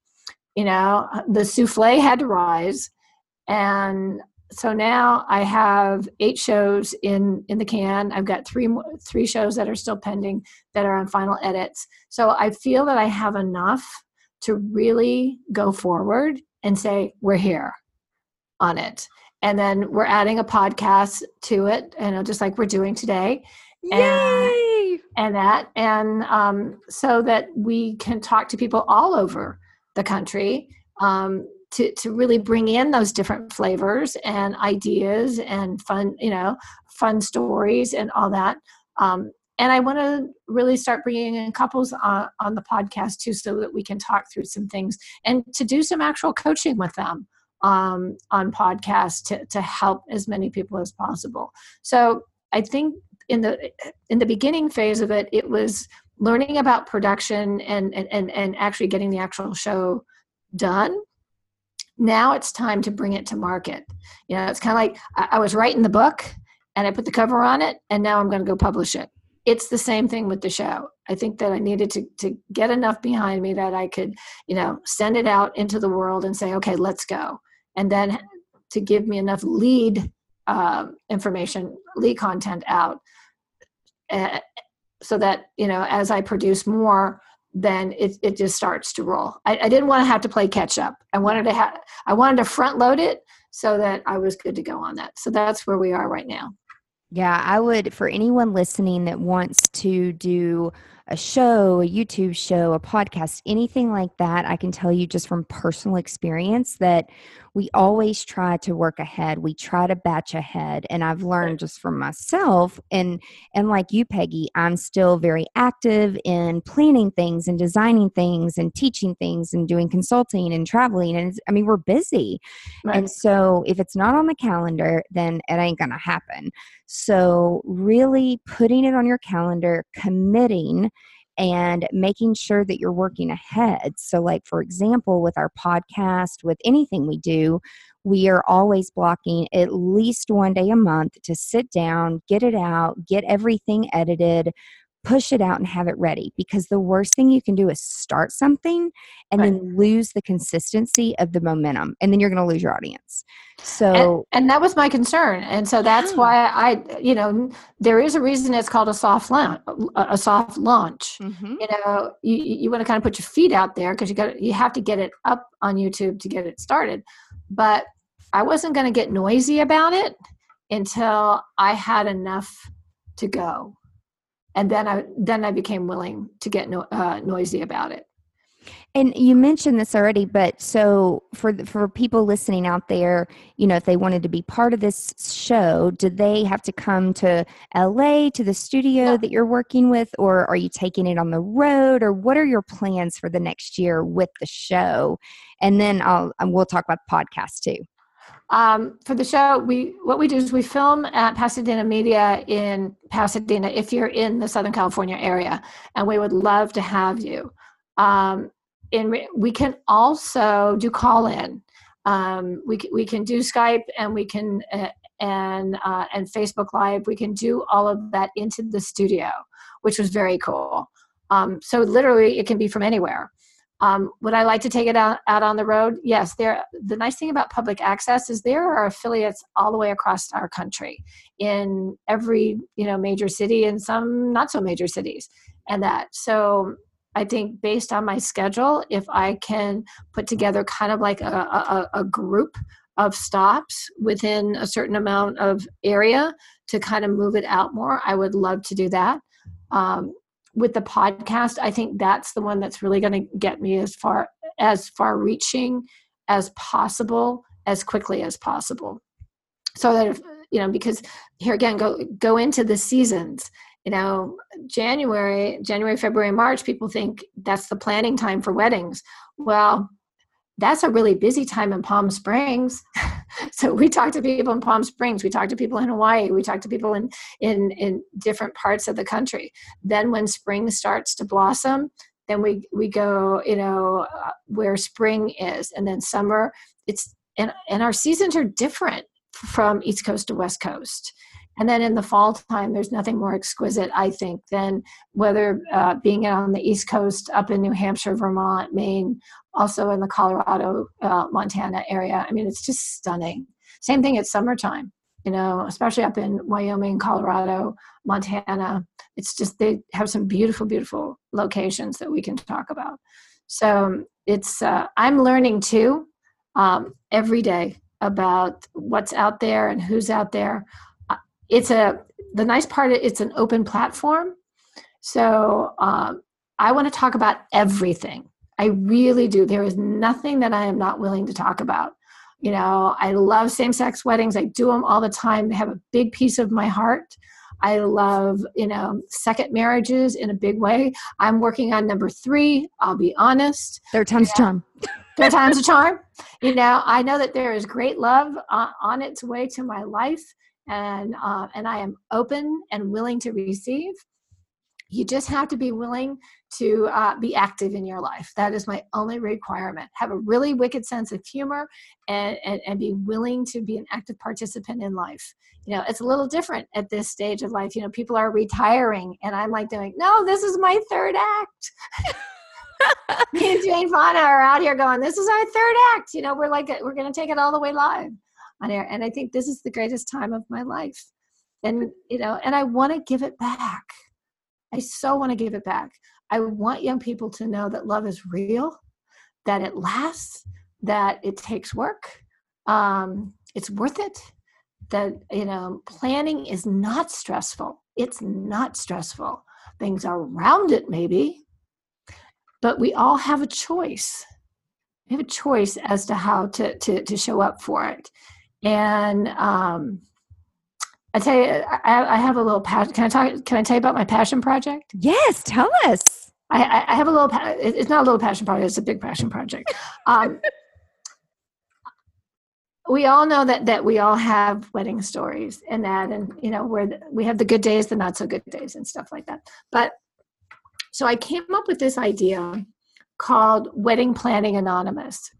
You know, the souffle had to rise, and so now I have eight shows in in the can. I've got three three shows that are still pending that are on final edits. So I feel that I have enough to really go forward and say we're here on it and then we're adding a podcast to it you know just like we're doing today. Yay! and, and that and um, so that we can talk to people all over the country um, to to really bring in those different flavors and ideas and fun you know fun stories and all that. Um, and i want to really start bringing in couples on, on the podcast too so that we can talk through some things and to do some actual coaching with them um, on podcasts to, to help as many people as possible. So i think in the in the beginning phase of it it was learning about production and and and, and actually getting the actual show done. Now it's time to bring it to market. You know it's kind of like I, I was writing the book and i put the cover on it and now i'm going to go publish it. It's the same thing with the show. I think that i needed to, to get enough behind me that i could you know send it out into the world and say okay let's go and then to give me enough lead uh, information lead content out uh, so that you know as i produce more then it, it just starts to roll. I, I didn't want to have to play catch up. I wanted to have i wanted to front load it so that i was good to go on that. So that's where we are right now. Yeah i would for anyone listening that wants to do a show, a YouTube show, a podcast, anything like that, I can tell you just from personal experience that we always try to work ahead. We try to batch ahead. And I've learned just from myself and and like you, Peggy, I'm still very active in planning things and designing things and teaching things and doing consulting and traveling. And I mean, we're busy. Right. And so if it's not on the calendar, then it ain't gonna happen. So really putting it on your calendar, committing and making sure that you're working ahead. So, like, for example, with our podcast, with anything we do, we are always blocking at least one day a month to sit down, get it out, get everything edited, push it out and have it ready because the worst thing you can do is start something and right. then lose the consistency of the momentum and then you're going to lose your audience so and, and, that was my concern and so that's yeah. why i you know there is a reason it's called a soft launch a soft launch mm-hmm. you know you, you want to kind of put your feet out there because you got you have to get it up on youtube to get it started but i wasn't going to get noisy about it until i had enough to go and then I then I became willing to get no, uh, noisy about it. And you mentioned this already, but so for for people listening out there, you know, if they wanted to be part of this show, do they have to come to LA to the studio that you're working with, or are you taking it on the road, or what are your plans for the next year with the show? And then I'll we'll talk about the podcast too. Um, for the show, we what we do is we film at Pasadena Media in Pasadena if you're in the Southern California area, and we would love to have you. Um, and we can also do call in. Um, we we can do Skype and we can uh, and uh, and Facebook Live. We can do all of that into the studio, which was very cool. Um, so literally, it can be from anywhere. Um, would I like to take it out, out on the road? Yes. There. The nice thing about public access is there are affiliates all the way across our country, in every you know major city and some not so major cities, and that. So I think based on my schedule, if I can put together kind of like a, a, a group of stops within a certain amount of area to kind of move it out more, I would love to do that. Um, with the podcast i think that's the one that's really going to get me as far as far reaching as possible as quickly as possible. So that if you know because here again go go into the seasons you know january january february march people think that's the planning time for weddings. Well that's a really busy time in palm springs (laughs) (laughs) so we talk to people in Palm Springs, we talk to people in Hawaii, we talk to people in in in different parts of the country. Then when spring starts to blossom, then we we go, you know, uh, where spring is, and then summer. It's and and our seasons are different from East Coast to West Coast. And then in the fall time, there's nothing more exquisite, I think, than whether uh, being on the East Coast, up in New Hampshire, Vermont, Maine, also in the Colorado, uh, Montana area. I mean, it's just stunning. Same thing at summertime, you know, especially up in Wyoming, Colorado, Montana. It's just, they have some beautiful, beautiful locations that we can talk about. So it's, uh, I'm learning too um, every day about what's out there and who's out there it's a the nice part it's an open platform so um, i want to talk about everything I really do. There is nothing that I am not willing to talk about. You know, I love same sex weddings. I do them all the time. They have a big piece of my heart. I love, you know, second marriages in a big way. I'm working on number three. I'll be honest. Third time's yeah. charm. (laughs) Third time's a charm. (laughs) You know, I know that there is great love uh, on its way to my life, and uh, and I am open and willing to receive. You just have to be willing to uh, be active in your life. That is my only requirement. Have a really wicked sense of humor and, and, and be willing to be an active participant in life. You know, it's a little different at this stage of life. You know, people are retiring, and I'm like doing, no, this is my third act. (laughs) Me and Jane Fonda are out here going, this is our third act. You know, we're like, we're going to take it all the way live on air. And I think this is the greatest time of my life. And, you know, and I want to give it back. I so want to give it back. I want young people to know that love is real, that it lasts, that it takes work, um, it's worth it. That you know, planning is not stressful. It's not stressful. Things are around it, maybe, but we all have a choice. We have a choice as to how to to, to show up for it, and um, I tell you, I, I have a little passion. Can I talk? Can I tell you about my passion project? Yes, tell us. I, I have a little. It's not a little passion project. It's a big passion project. (laughs) Um, we all know that that we all have wedding stories and that, and you know, where we have the good days, the not so good days, and stuff like that. But so I came up with this idea called Wedding Planning Anonymous,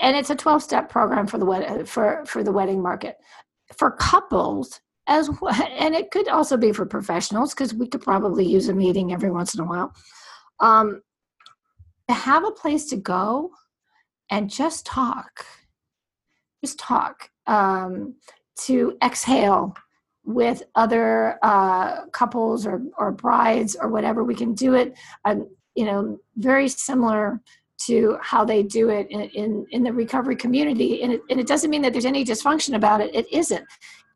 and it's a twelve step program for the for for the wedding market for couples as (laughs) well, and it could also be for professionals because we could probably use a meeting every once in a while. Um, to have a place to go and just talk, just talk, um, to exhale with other uh, couples or, or brides or whatever. We can do it, um, you know, very similar to how they do it in, in, in the recovery community. And it, and it doesn't mean that there's any dysfunction about it. It isn't.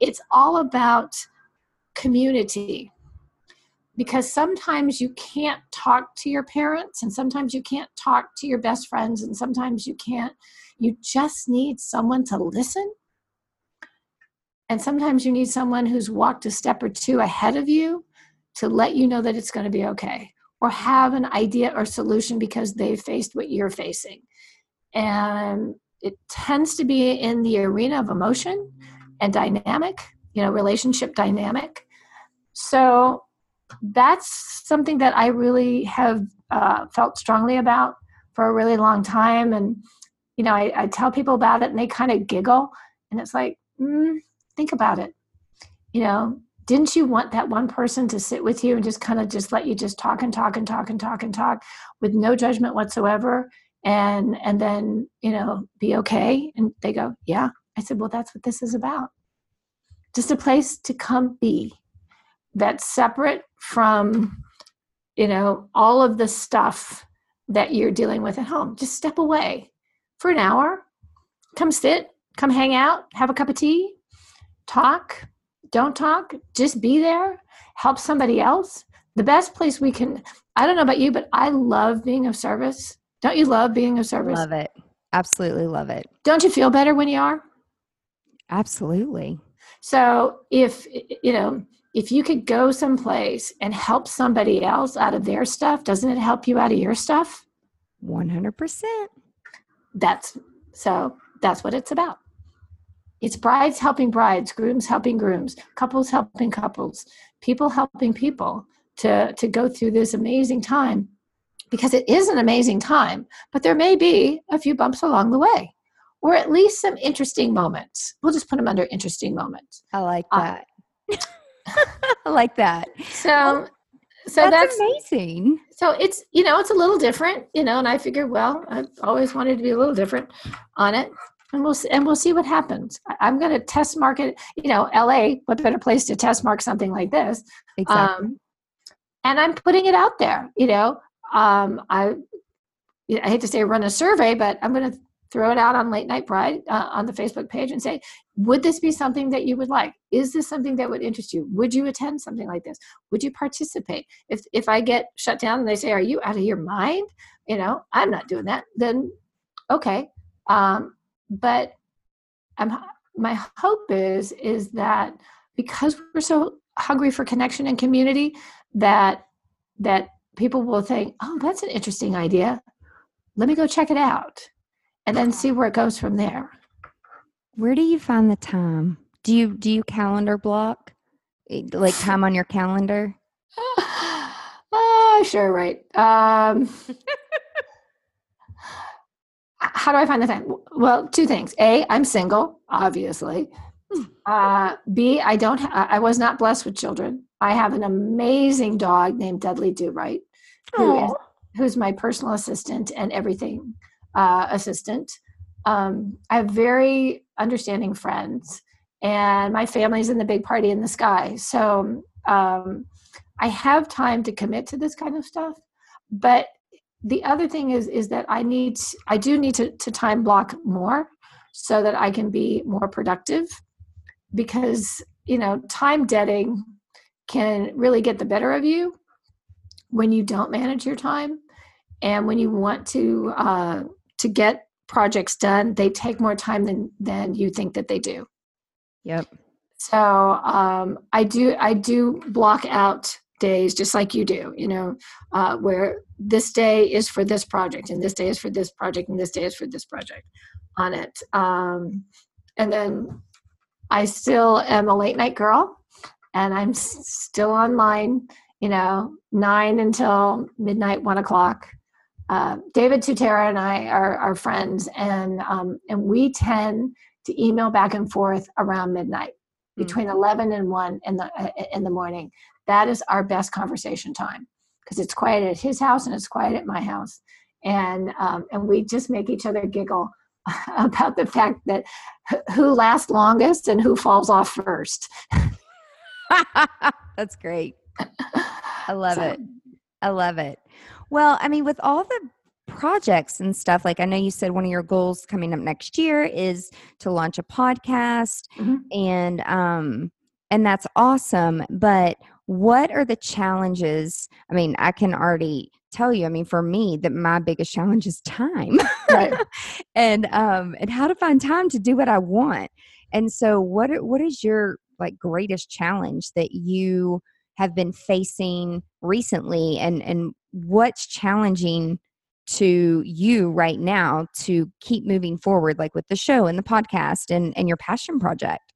It's all about community. Because sometimes you can't talk to your parents, and sometimes you can't talk to your best friends, and sometimes you can't. You just need someone to listen. And sometimes you need someone who's walked a step or two ahead of you to let you know that it's going to be okay or have an idea or solution because they've faced what you're facing. And it tends to be in the arena of emotion and dynamic, you know, relationship dynamic. So that's something that I really have uh, felt strongly about for a really long time. And, you know, I, I tell people about it and they kind of giggle. And it's like, mm, think about it. You know, didn't you want that one person to sit with you and just kind of just let you just talk and talk and talk and talk and talk with no judgment whatsoever? And and then you know be okay? And they go yeah. I said well that's what this is about. Just a place to come be. That's separate from you know all of the stuff that you're dealing with at home. Just step away for an hour. Come sit come hang out have a cup of tea talk don't talk, just be there, help somebody else. The best place we can, I don't know about you, but I love being of service. Don't you love being of service? Love it. Absolutely love it. Don't you feel better when you are? Absolutely. So if, you know, if you could go someplace and help somebody else out of their stuff, doesn't it help you out of your stuff? 100%. That's so that's what it's about. It's brides helping brides, grooms helping grooms, couples helping couples, people helping people to, to go through this amazing time because it is an amazing time, but there may be a few bumps along the way or at least some interesting moments. We'll just put them under interesting moments. I like uh, that. (laughs) I like that. So, so that's, that's, amazing. So it's you know it's a little different, you know, and I figured, well, I've always wanted to be a little different on it and we'll and we'll see what happens. I'm going to test market. You know, LA. What better place to test mark something like this? Exactly. Um, and I'm putting it out there. You know, um, I I hate to say run a survey, but I'm going to throw it out on Late Nite Bride uh, on the Facebook page and say, would this be something that you would like? Is this something that would interest you? Would you attend something like this? Would you participate? If if I get shut down and they say, are you out of your mind? you know i'm not doing that then okay um, but i'm my hope is is that because we're so hungry for connection and community that that people will think oh that's an interesting idea. Let me go check it out. And then see where it goes from there. Where do you find the time? Do you do you calendar block? Eh, like time on your calendar? Oh (sighs) sure right. Um (laughs) how do i find the time well two things a i'm single obviously uh, b i don't ha- i was not blessed with children i have an amazing dog named dudley do right who is, who's my personal assistant and everything uh, assistant. Um, I have very understanding friends, and my family's in the big party in the sky. So um, I have time to commit to this kind of stuff. But the other thing is is that I need I do need to, to time block more so that I can be more productive because you know time deading can really get the better of you when you don't manage your time and when you want to uh, to get projects done they take more time than than you think that they do. Yep. So um, i do i do block out days just like you do you know uh, where this day is for this project and this day is for this project and this day is for this project on it um, and then i still am a late night girl and i'm s- still online you know, nine until midnight, one o'clock. Uh, David Tutera and I are, are friends, and um, and we tend to email back and forth around midnight, mm. between eleven and one in the uh, in the morning. That is our best conversation time because it's quiet at his house and it's quiet at my house, and um, and we just make each other giggle (laughs) about the fact that who lasts longest and who falls off first. (laughs) That's great. I (laughs) love so. it. I love it. Well, I mean, with all the projects and stuff, like I know you said one of your goals coming up next year is to launch a podcast mm-hmm. and um and that's awesome, but what are the challenges? I mean, I can already tell you, I mean, for me, that my biggest challenge is time. Right. (laughs) and um and how to find time to do what I want. And so what what is your like greatest challenge that you have been facing recently and and what's challenging to you right now to keep moving forward like with the show and the podcast and and your passion project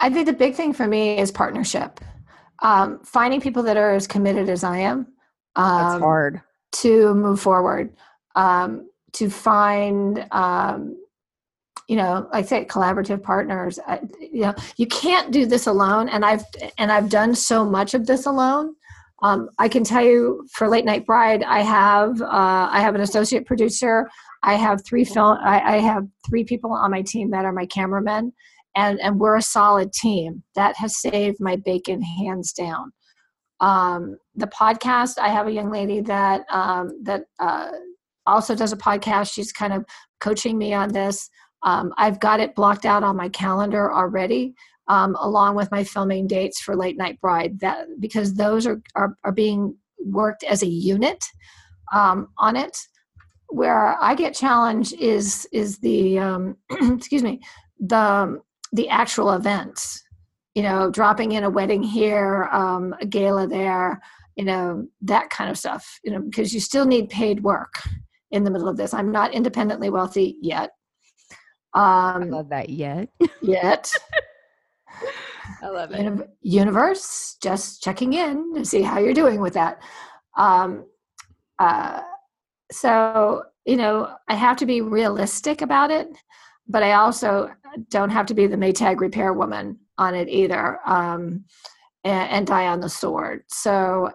i think the big thing for me is partnership um, finding people that are as committed as i am um, that's hard. to move forward um, to find um, you know like I say collaborative partners I, you know you can't do this alone and i've and i've done so much of this alone. Um, i can tell you for Late Nite Bride i have uh, i have an associate producer i have three film I, I have three people on my team that are my cameramen and and we're a solid team that has saved my bacon hands down um, the podcast i have a young lady that um, that uh, also does a podcast she's kind of coaching me on this um, I've got it blocked out on my calendar already, um, along with my filming dates for Late Nite Bride. That because those are are, are being worked as a unit um, on it. Where I get challenged is is the um, (clears throat) excuse me the the actual events. You know, dropping in a wedding here, um, a gala there, you know that kind of stuff. You know, because you still need paid work in the middle of this. I'm not independently wealthy yet. Um, I love that yet. yet. (laughs) I love it. Uni- universe, just checking in to see how you're doing with that. Um, uh, so, you know, I have to be realistic about it, but I also don't have to be the Maytag repair woman on it either um, and, and die on the sword. So,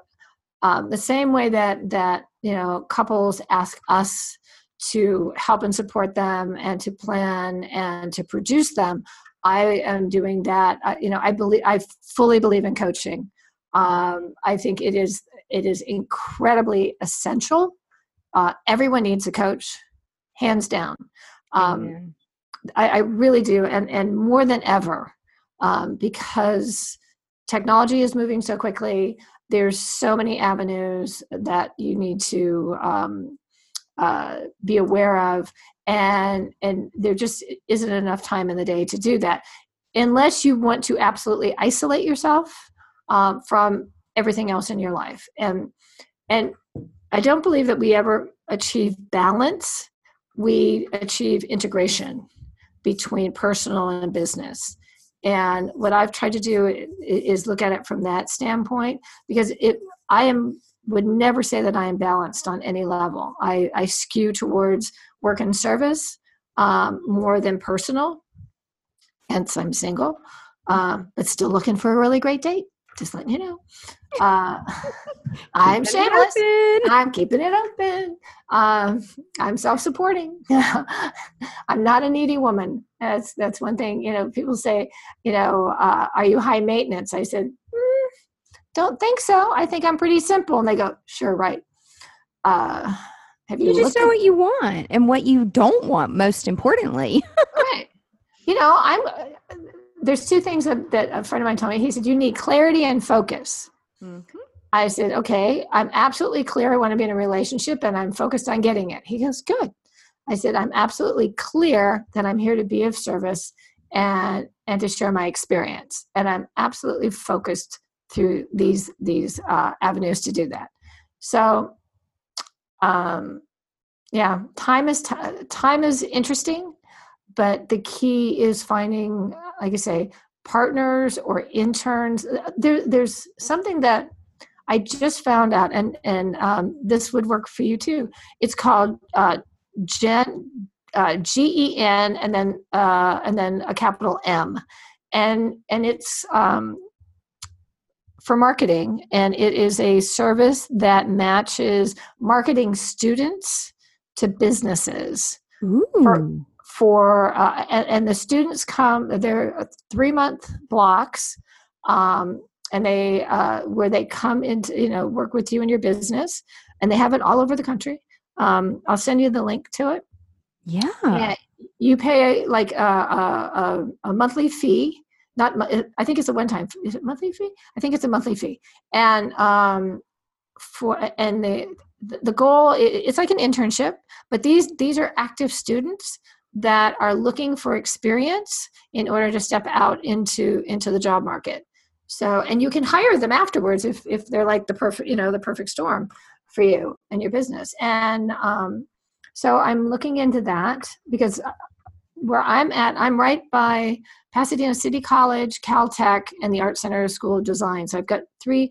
um, the same way that that you know couples ask us to help and support them and to plan and to produce them i am doing that. I, you know i believe i fully believe in coaching. Um, i think it is it is incredibly essential. Uh, everyone needs a coach hands down. Um, I, I, really do and and more than ever um, because technology is moving so quickly there's so many avenues that you need to um, uh, be aware of and and there just isn't enough time in the day to do that. Unless you want to absolutely isolate yourself um, from everything else in your life and and i don't believe that we ever achieve balance we achieve integration between personal and business. And what i've tried to do is look at it from that standpoint because it i am would never say that i am balanced on any level. I, I skew towards work and service um, more than personal hence i'm single um, but still looking for a really great date just letting you know. Uh, (laughs) I'm shameless. I'm keeping it open. Um, I'm self-supporting. (laughs) I'm not a needy woman. That's that's one thing. You know, people say, you know, uh, are you high maintenance? I said, mm, don't think so. I think I'm pretty simple. And they go, sure, right. Uh, have you, you just know at- what you want and what you don't want. Most importantly, (laughs) right. You know, I'm there's two things that, that, a friend of mine told me. He said, You need clarity and focus. Mm-hmm. I said, Okay, I'm absolutely clear. I want to be in a relationship and I'm focused on getting it. He goes, Good. I said, I'm absolutely clear that I'm here to be of service and and to share my experience. And I'm absolutely focused through these these uh, avenues to do that. So um yeah, time is t- time is interesting but the key is finding like i say partners or interns. There, there's something that i just found out and and um, this would work for you too. It's called uh, gen uh, gen and then uh, and then a capital m. And and it's um, for marketing and it is a service that matches marketing students to businesses. For for uh, and, and, the students come they're three month blocks um, and they uh, where they come into you know work with you in your business and they have it all over the country. Um, i'll send you the link to it. Yeah. You pay like a, a, a, monthly fee not i think it's a one time is it monthly fee? I think it's a monthly fee. And um, for and the the goal it's like an internship but these these are active students that are looking for experience in order to step out into into the job market. So and you can hire them afterwards if if they're like the perfect you know the perfect storm for you and your business. And um, so i'm looking into that because uh, where i'm at i'm right by pasadena city college caltech and the art center school of design. So i've got three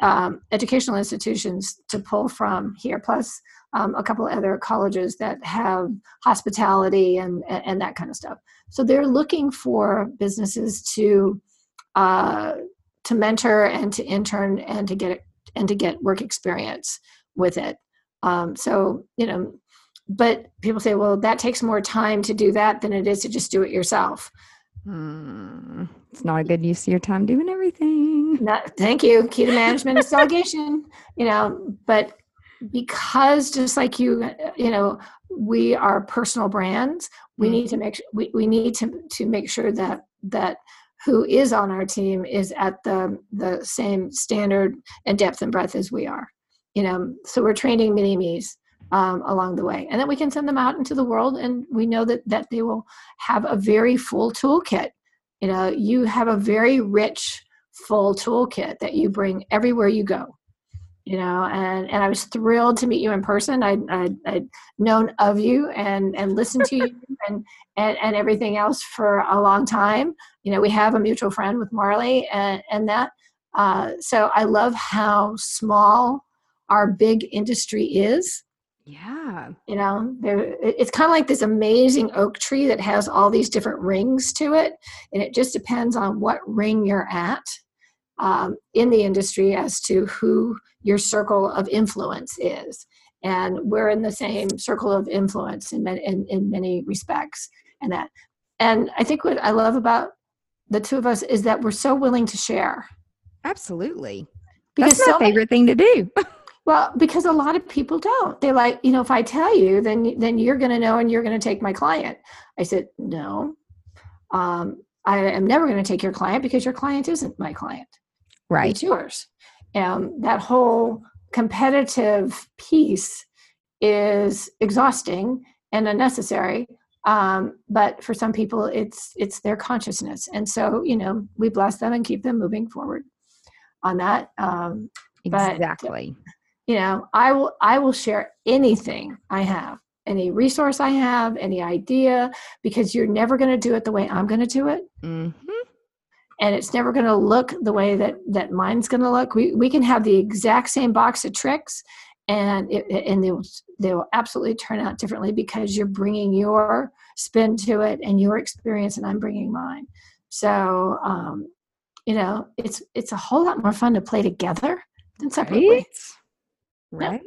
um, educational institutions to pull from here plus um, a couple of other colleges that have hospitality and, and that kind of stuff. So they're looking for businesses to uh, to mentor and to intern and to get and to get work experience with it. Um, so you know, but people say, well, that takes more time to do that than it is to just do it yourself. Hmm. It's not a good use of your time doing everything. Not, thank you. Key to management is delegation. You know, but because just like you you know we are personal brands we need to mm-hmm. make we, we need to to make sure that that who is on our team is at the the same standard and depth and breadth as we are you know? So we're training mini me's um, along the way and then we can send them out into the world and we know that that they will have a very full toolkit. You know you have a very rich full toolkit that you bring everywhere you go you know and and i was thrilled to meet you in person. I i'd, I'd known of you and and listened to you (laughs) and, and and everything else for a long time. You know we have a mutual friend with marley and and that. Uh, so i love how small our big industry is. Yeah. You know there it's kind of like this amazing oak tree that has all these different rings to it and it just depends on what ring you're at um, in the industry as to who your circle of influence is. And we're in the same circle of influence in many, in, in many respects. And that, and I think what I love about the two of us is that we're so willing to share. Absolutely. Because That's my so favorite many, thing to do. (laughs) well, because a lot of people don't. They're like, you know, if I tell you, then then you're going to know and you're going to take my client. I said, no. Um, I am never going to take your client because your client isn't my client. Right. It's yours. And that whole competitive piece is exhausting and unnecessary um, but for some people it's it's their consciousness and so you know we bless them and keep them moving forward on that um, exactly but, you know i will i will share anything i have any resource i have any idea because you're never going to do it the way i'm going to do it mm-hmm. And it's never going to look the way that that mine's going to look. We, we can have the exact same box of tricks and it, and they will they will absolutely turn out differently because you're bringing your spin to it and your experience and i'm bringing mine. So um, you know it's it's a whole lot more fun to play together than separately. Right, right.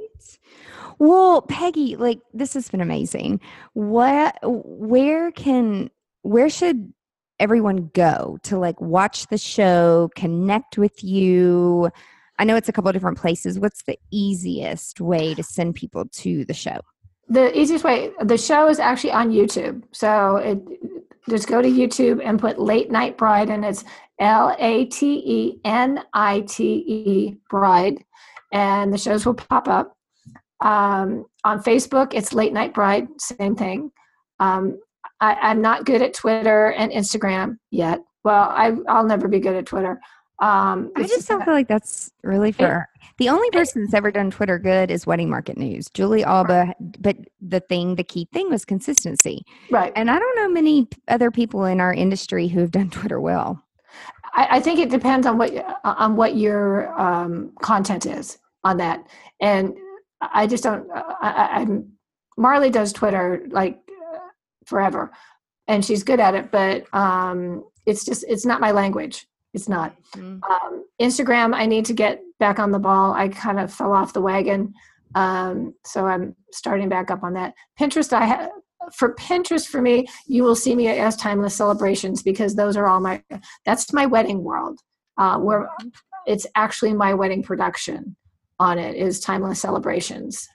well peggy like this has been amazing. What where can where should everyone go to like watch the show connect with you I know it's a couple different places. What's the easiest way to send people to the show? The easiest way, the show is actually on YouTube. So it, just go to YouTube and put Late Nite Bride, and it's L A T E N I T E Bride, and the shows will pop up. Um, on Facebook, it's Late Nite Bride, same thing. Um, I, am not good at Twitter and Instagram yet. Well, I, I'll never be good at Twitter. Um, I just don't feel like that's really fair. it, the only person that's ever done Twitter good is Wedding Market News, Julie Alba. Right. But the thing, the key thing was consistency, right? And I don't know many other people in our industry who have done Twitter well. I, I think it depends on what on what your um, content is on that, and I just don't. I, I'm Marley does Twitter like forever, and she's good at it, but um, it's just it's not my language it's not. Mm-hmm. Um, Instagram, I need to get back on the ball. I kind of fell off the wagon. Um, so I'm starting back up on that. Pinterest, I have for Pinterest for me, you will see me as timeless celebrations because those are all my that's my wedding world. Uh, where it's actually my wedding production on it is timeless celebrations.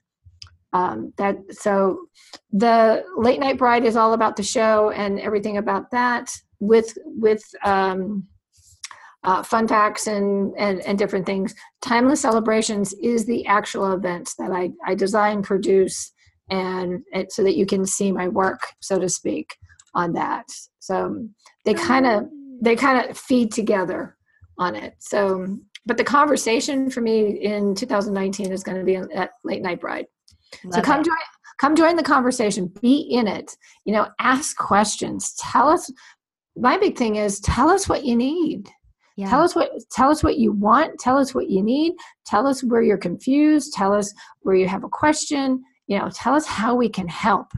Um, that so the Late Nite Bride is all about the show and everything about that with with um, uh, fun facts and, and, and different things. Timeless Celebrations is the actual event that I, I design, produce, and, and so that you can see my work, so to speak, on that. So they kind of they kind of feed together on it. So, but the conversation for me in 2019 is going to be at Late Nite Bride. Love so come it. join come join the conversation be in it you know ask questions tell us my big thing is tell us what you need yeah. Tell us what tell us what you want, tell us what you need, tell us where you're confused, tell us where you have a question, you know, tell us how we can help.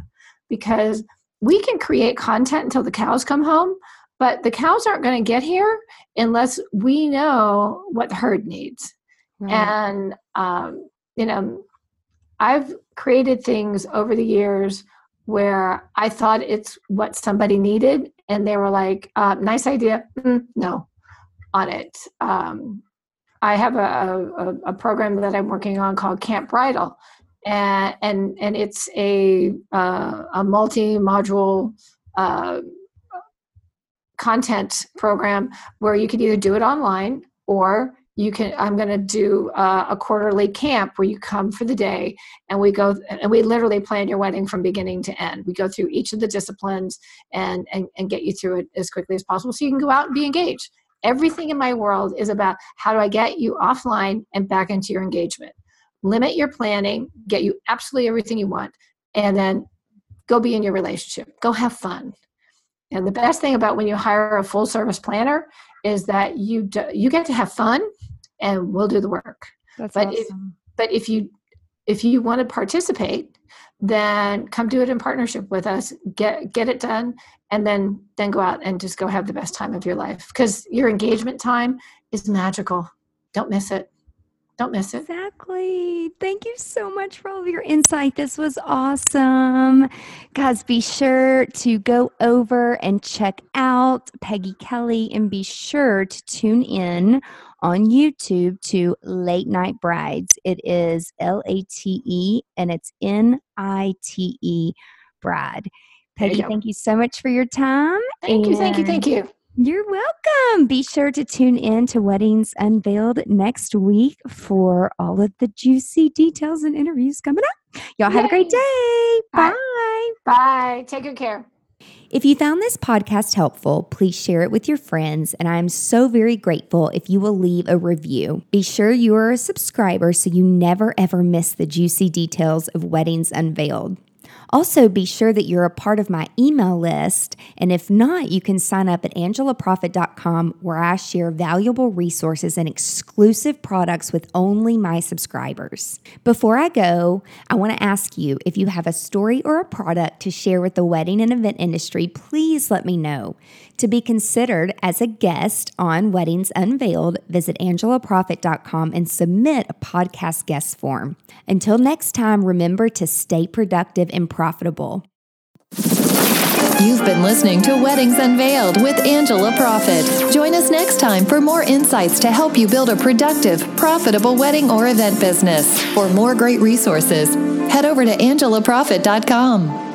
Because we can create content until the cows come home, but the cows aren't going to get here unless we know what the herd needs. Right. And um, you know, I've created things over the years where I thought it's what somebody needed, and they were like, uh, "Nice idea." Mm, no, on it. Um, I have a, a, a, program that I'm working on called Camp Bridal, and and, and it's a uh, a multi module uh, content program where you can either do it online or you can i'm going to do uh, a quarterly camp where you come for the day and we go and we literally plan your wedding from beginning to end we go through each of the disciplines and and, and get you through it as quickly as possible so you can go out and be engaged Everything in my world is about how do I get you offline and back into your engagement. Limit your planning, get you absolutely everything you want, and then go be in your relationship. Go have fun. And the best thing about when you hire a full service planner is that you do, you get to have fun and we'll do the work. That's but awesome. if but if you if you want to participate, then come do it in partnership with us. Get get it done and then then go out and just go have the best time of your life because your engagement time is magical don't miss it don't miss it. Exactly. Thank you so much for all of your insight. This was awesome. Guys be sure to go over and check out peggy kelly and be sure to tune in on youtube to Late Nite Brides. It is l-a-t-e and it's n-i-t-e bride. Peggy, thank you so much for your time. Thank you, thank you, thank you. You're welcome. Be sure to tune in to Weddings Unveiled next week for all of the juicy details and interviews coming up. Y'all have Yay. a great day. Bye. Bye. Take good care. If you found this podcast helpful, please share it with your friends, and I am so very grateful if you will leave a review. Be sure you are a subscriber so you never ever miss the juicy details of Weddings Unveiled. Also, be sure that you're a part of my email list. And if not, you can sign up at angelaproffitt.com where I share valuable resources and exclusive products with only my subscribers. Before I go, I want to ask you if you have a story or a product to share with the wedding and event industry, please let me know. To be considered as a guest on Weddings Unveiled, visit angelaproffitt.com and submit a podcast guest form. Until next time, remember to stay productive and profitable. You've been listening to Weddings Unveiled with Angela Proffitt. Join us next time for more insights to help you build a productive, profitable wedding or event business. For more great resources, head over to angelaproffitt.com.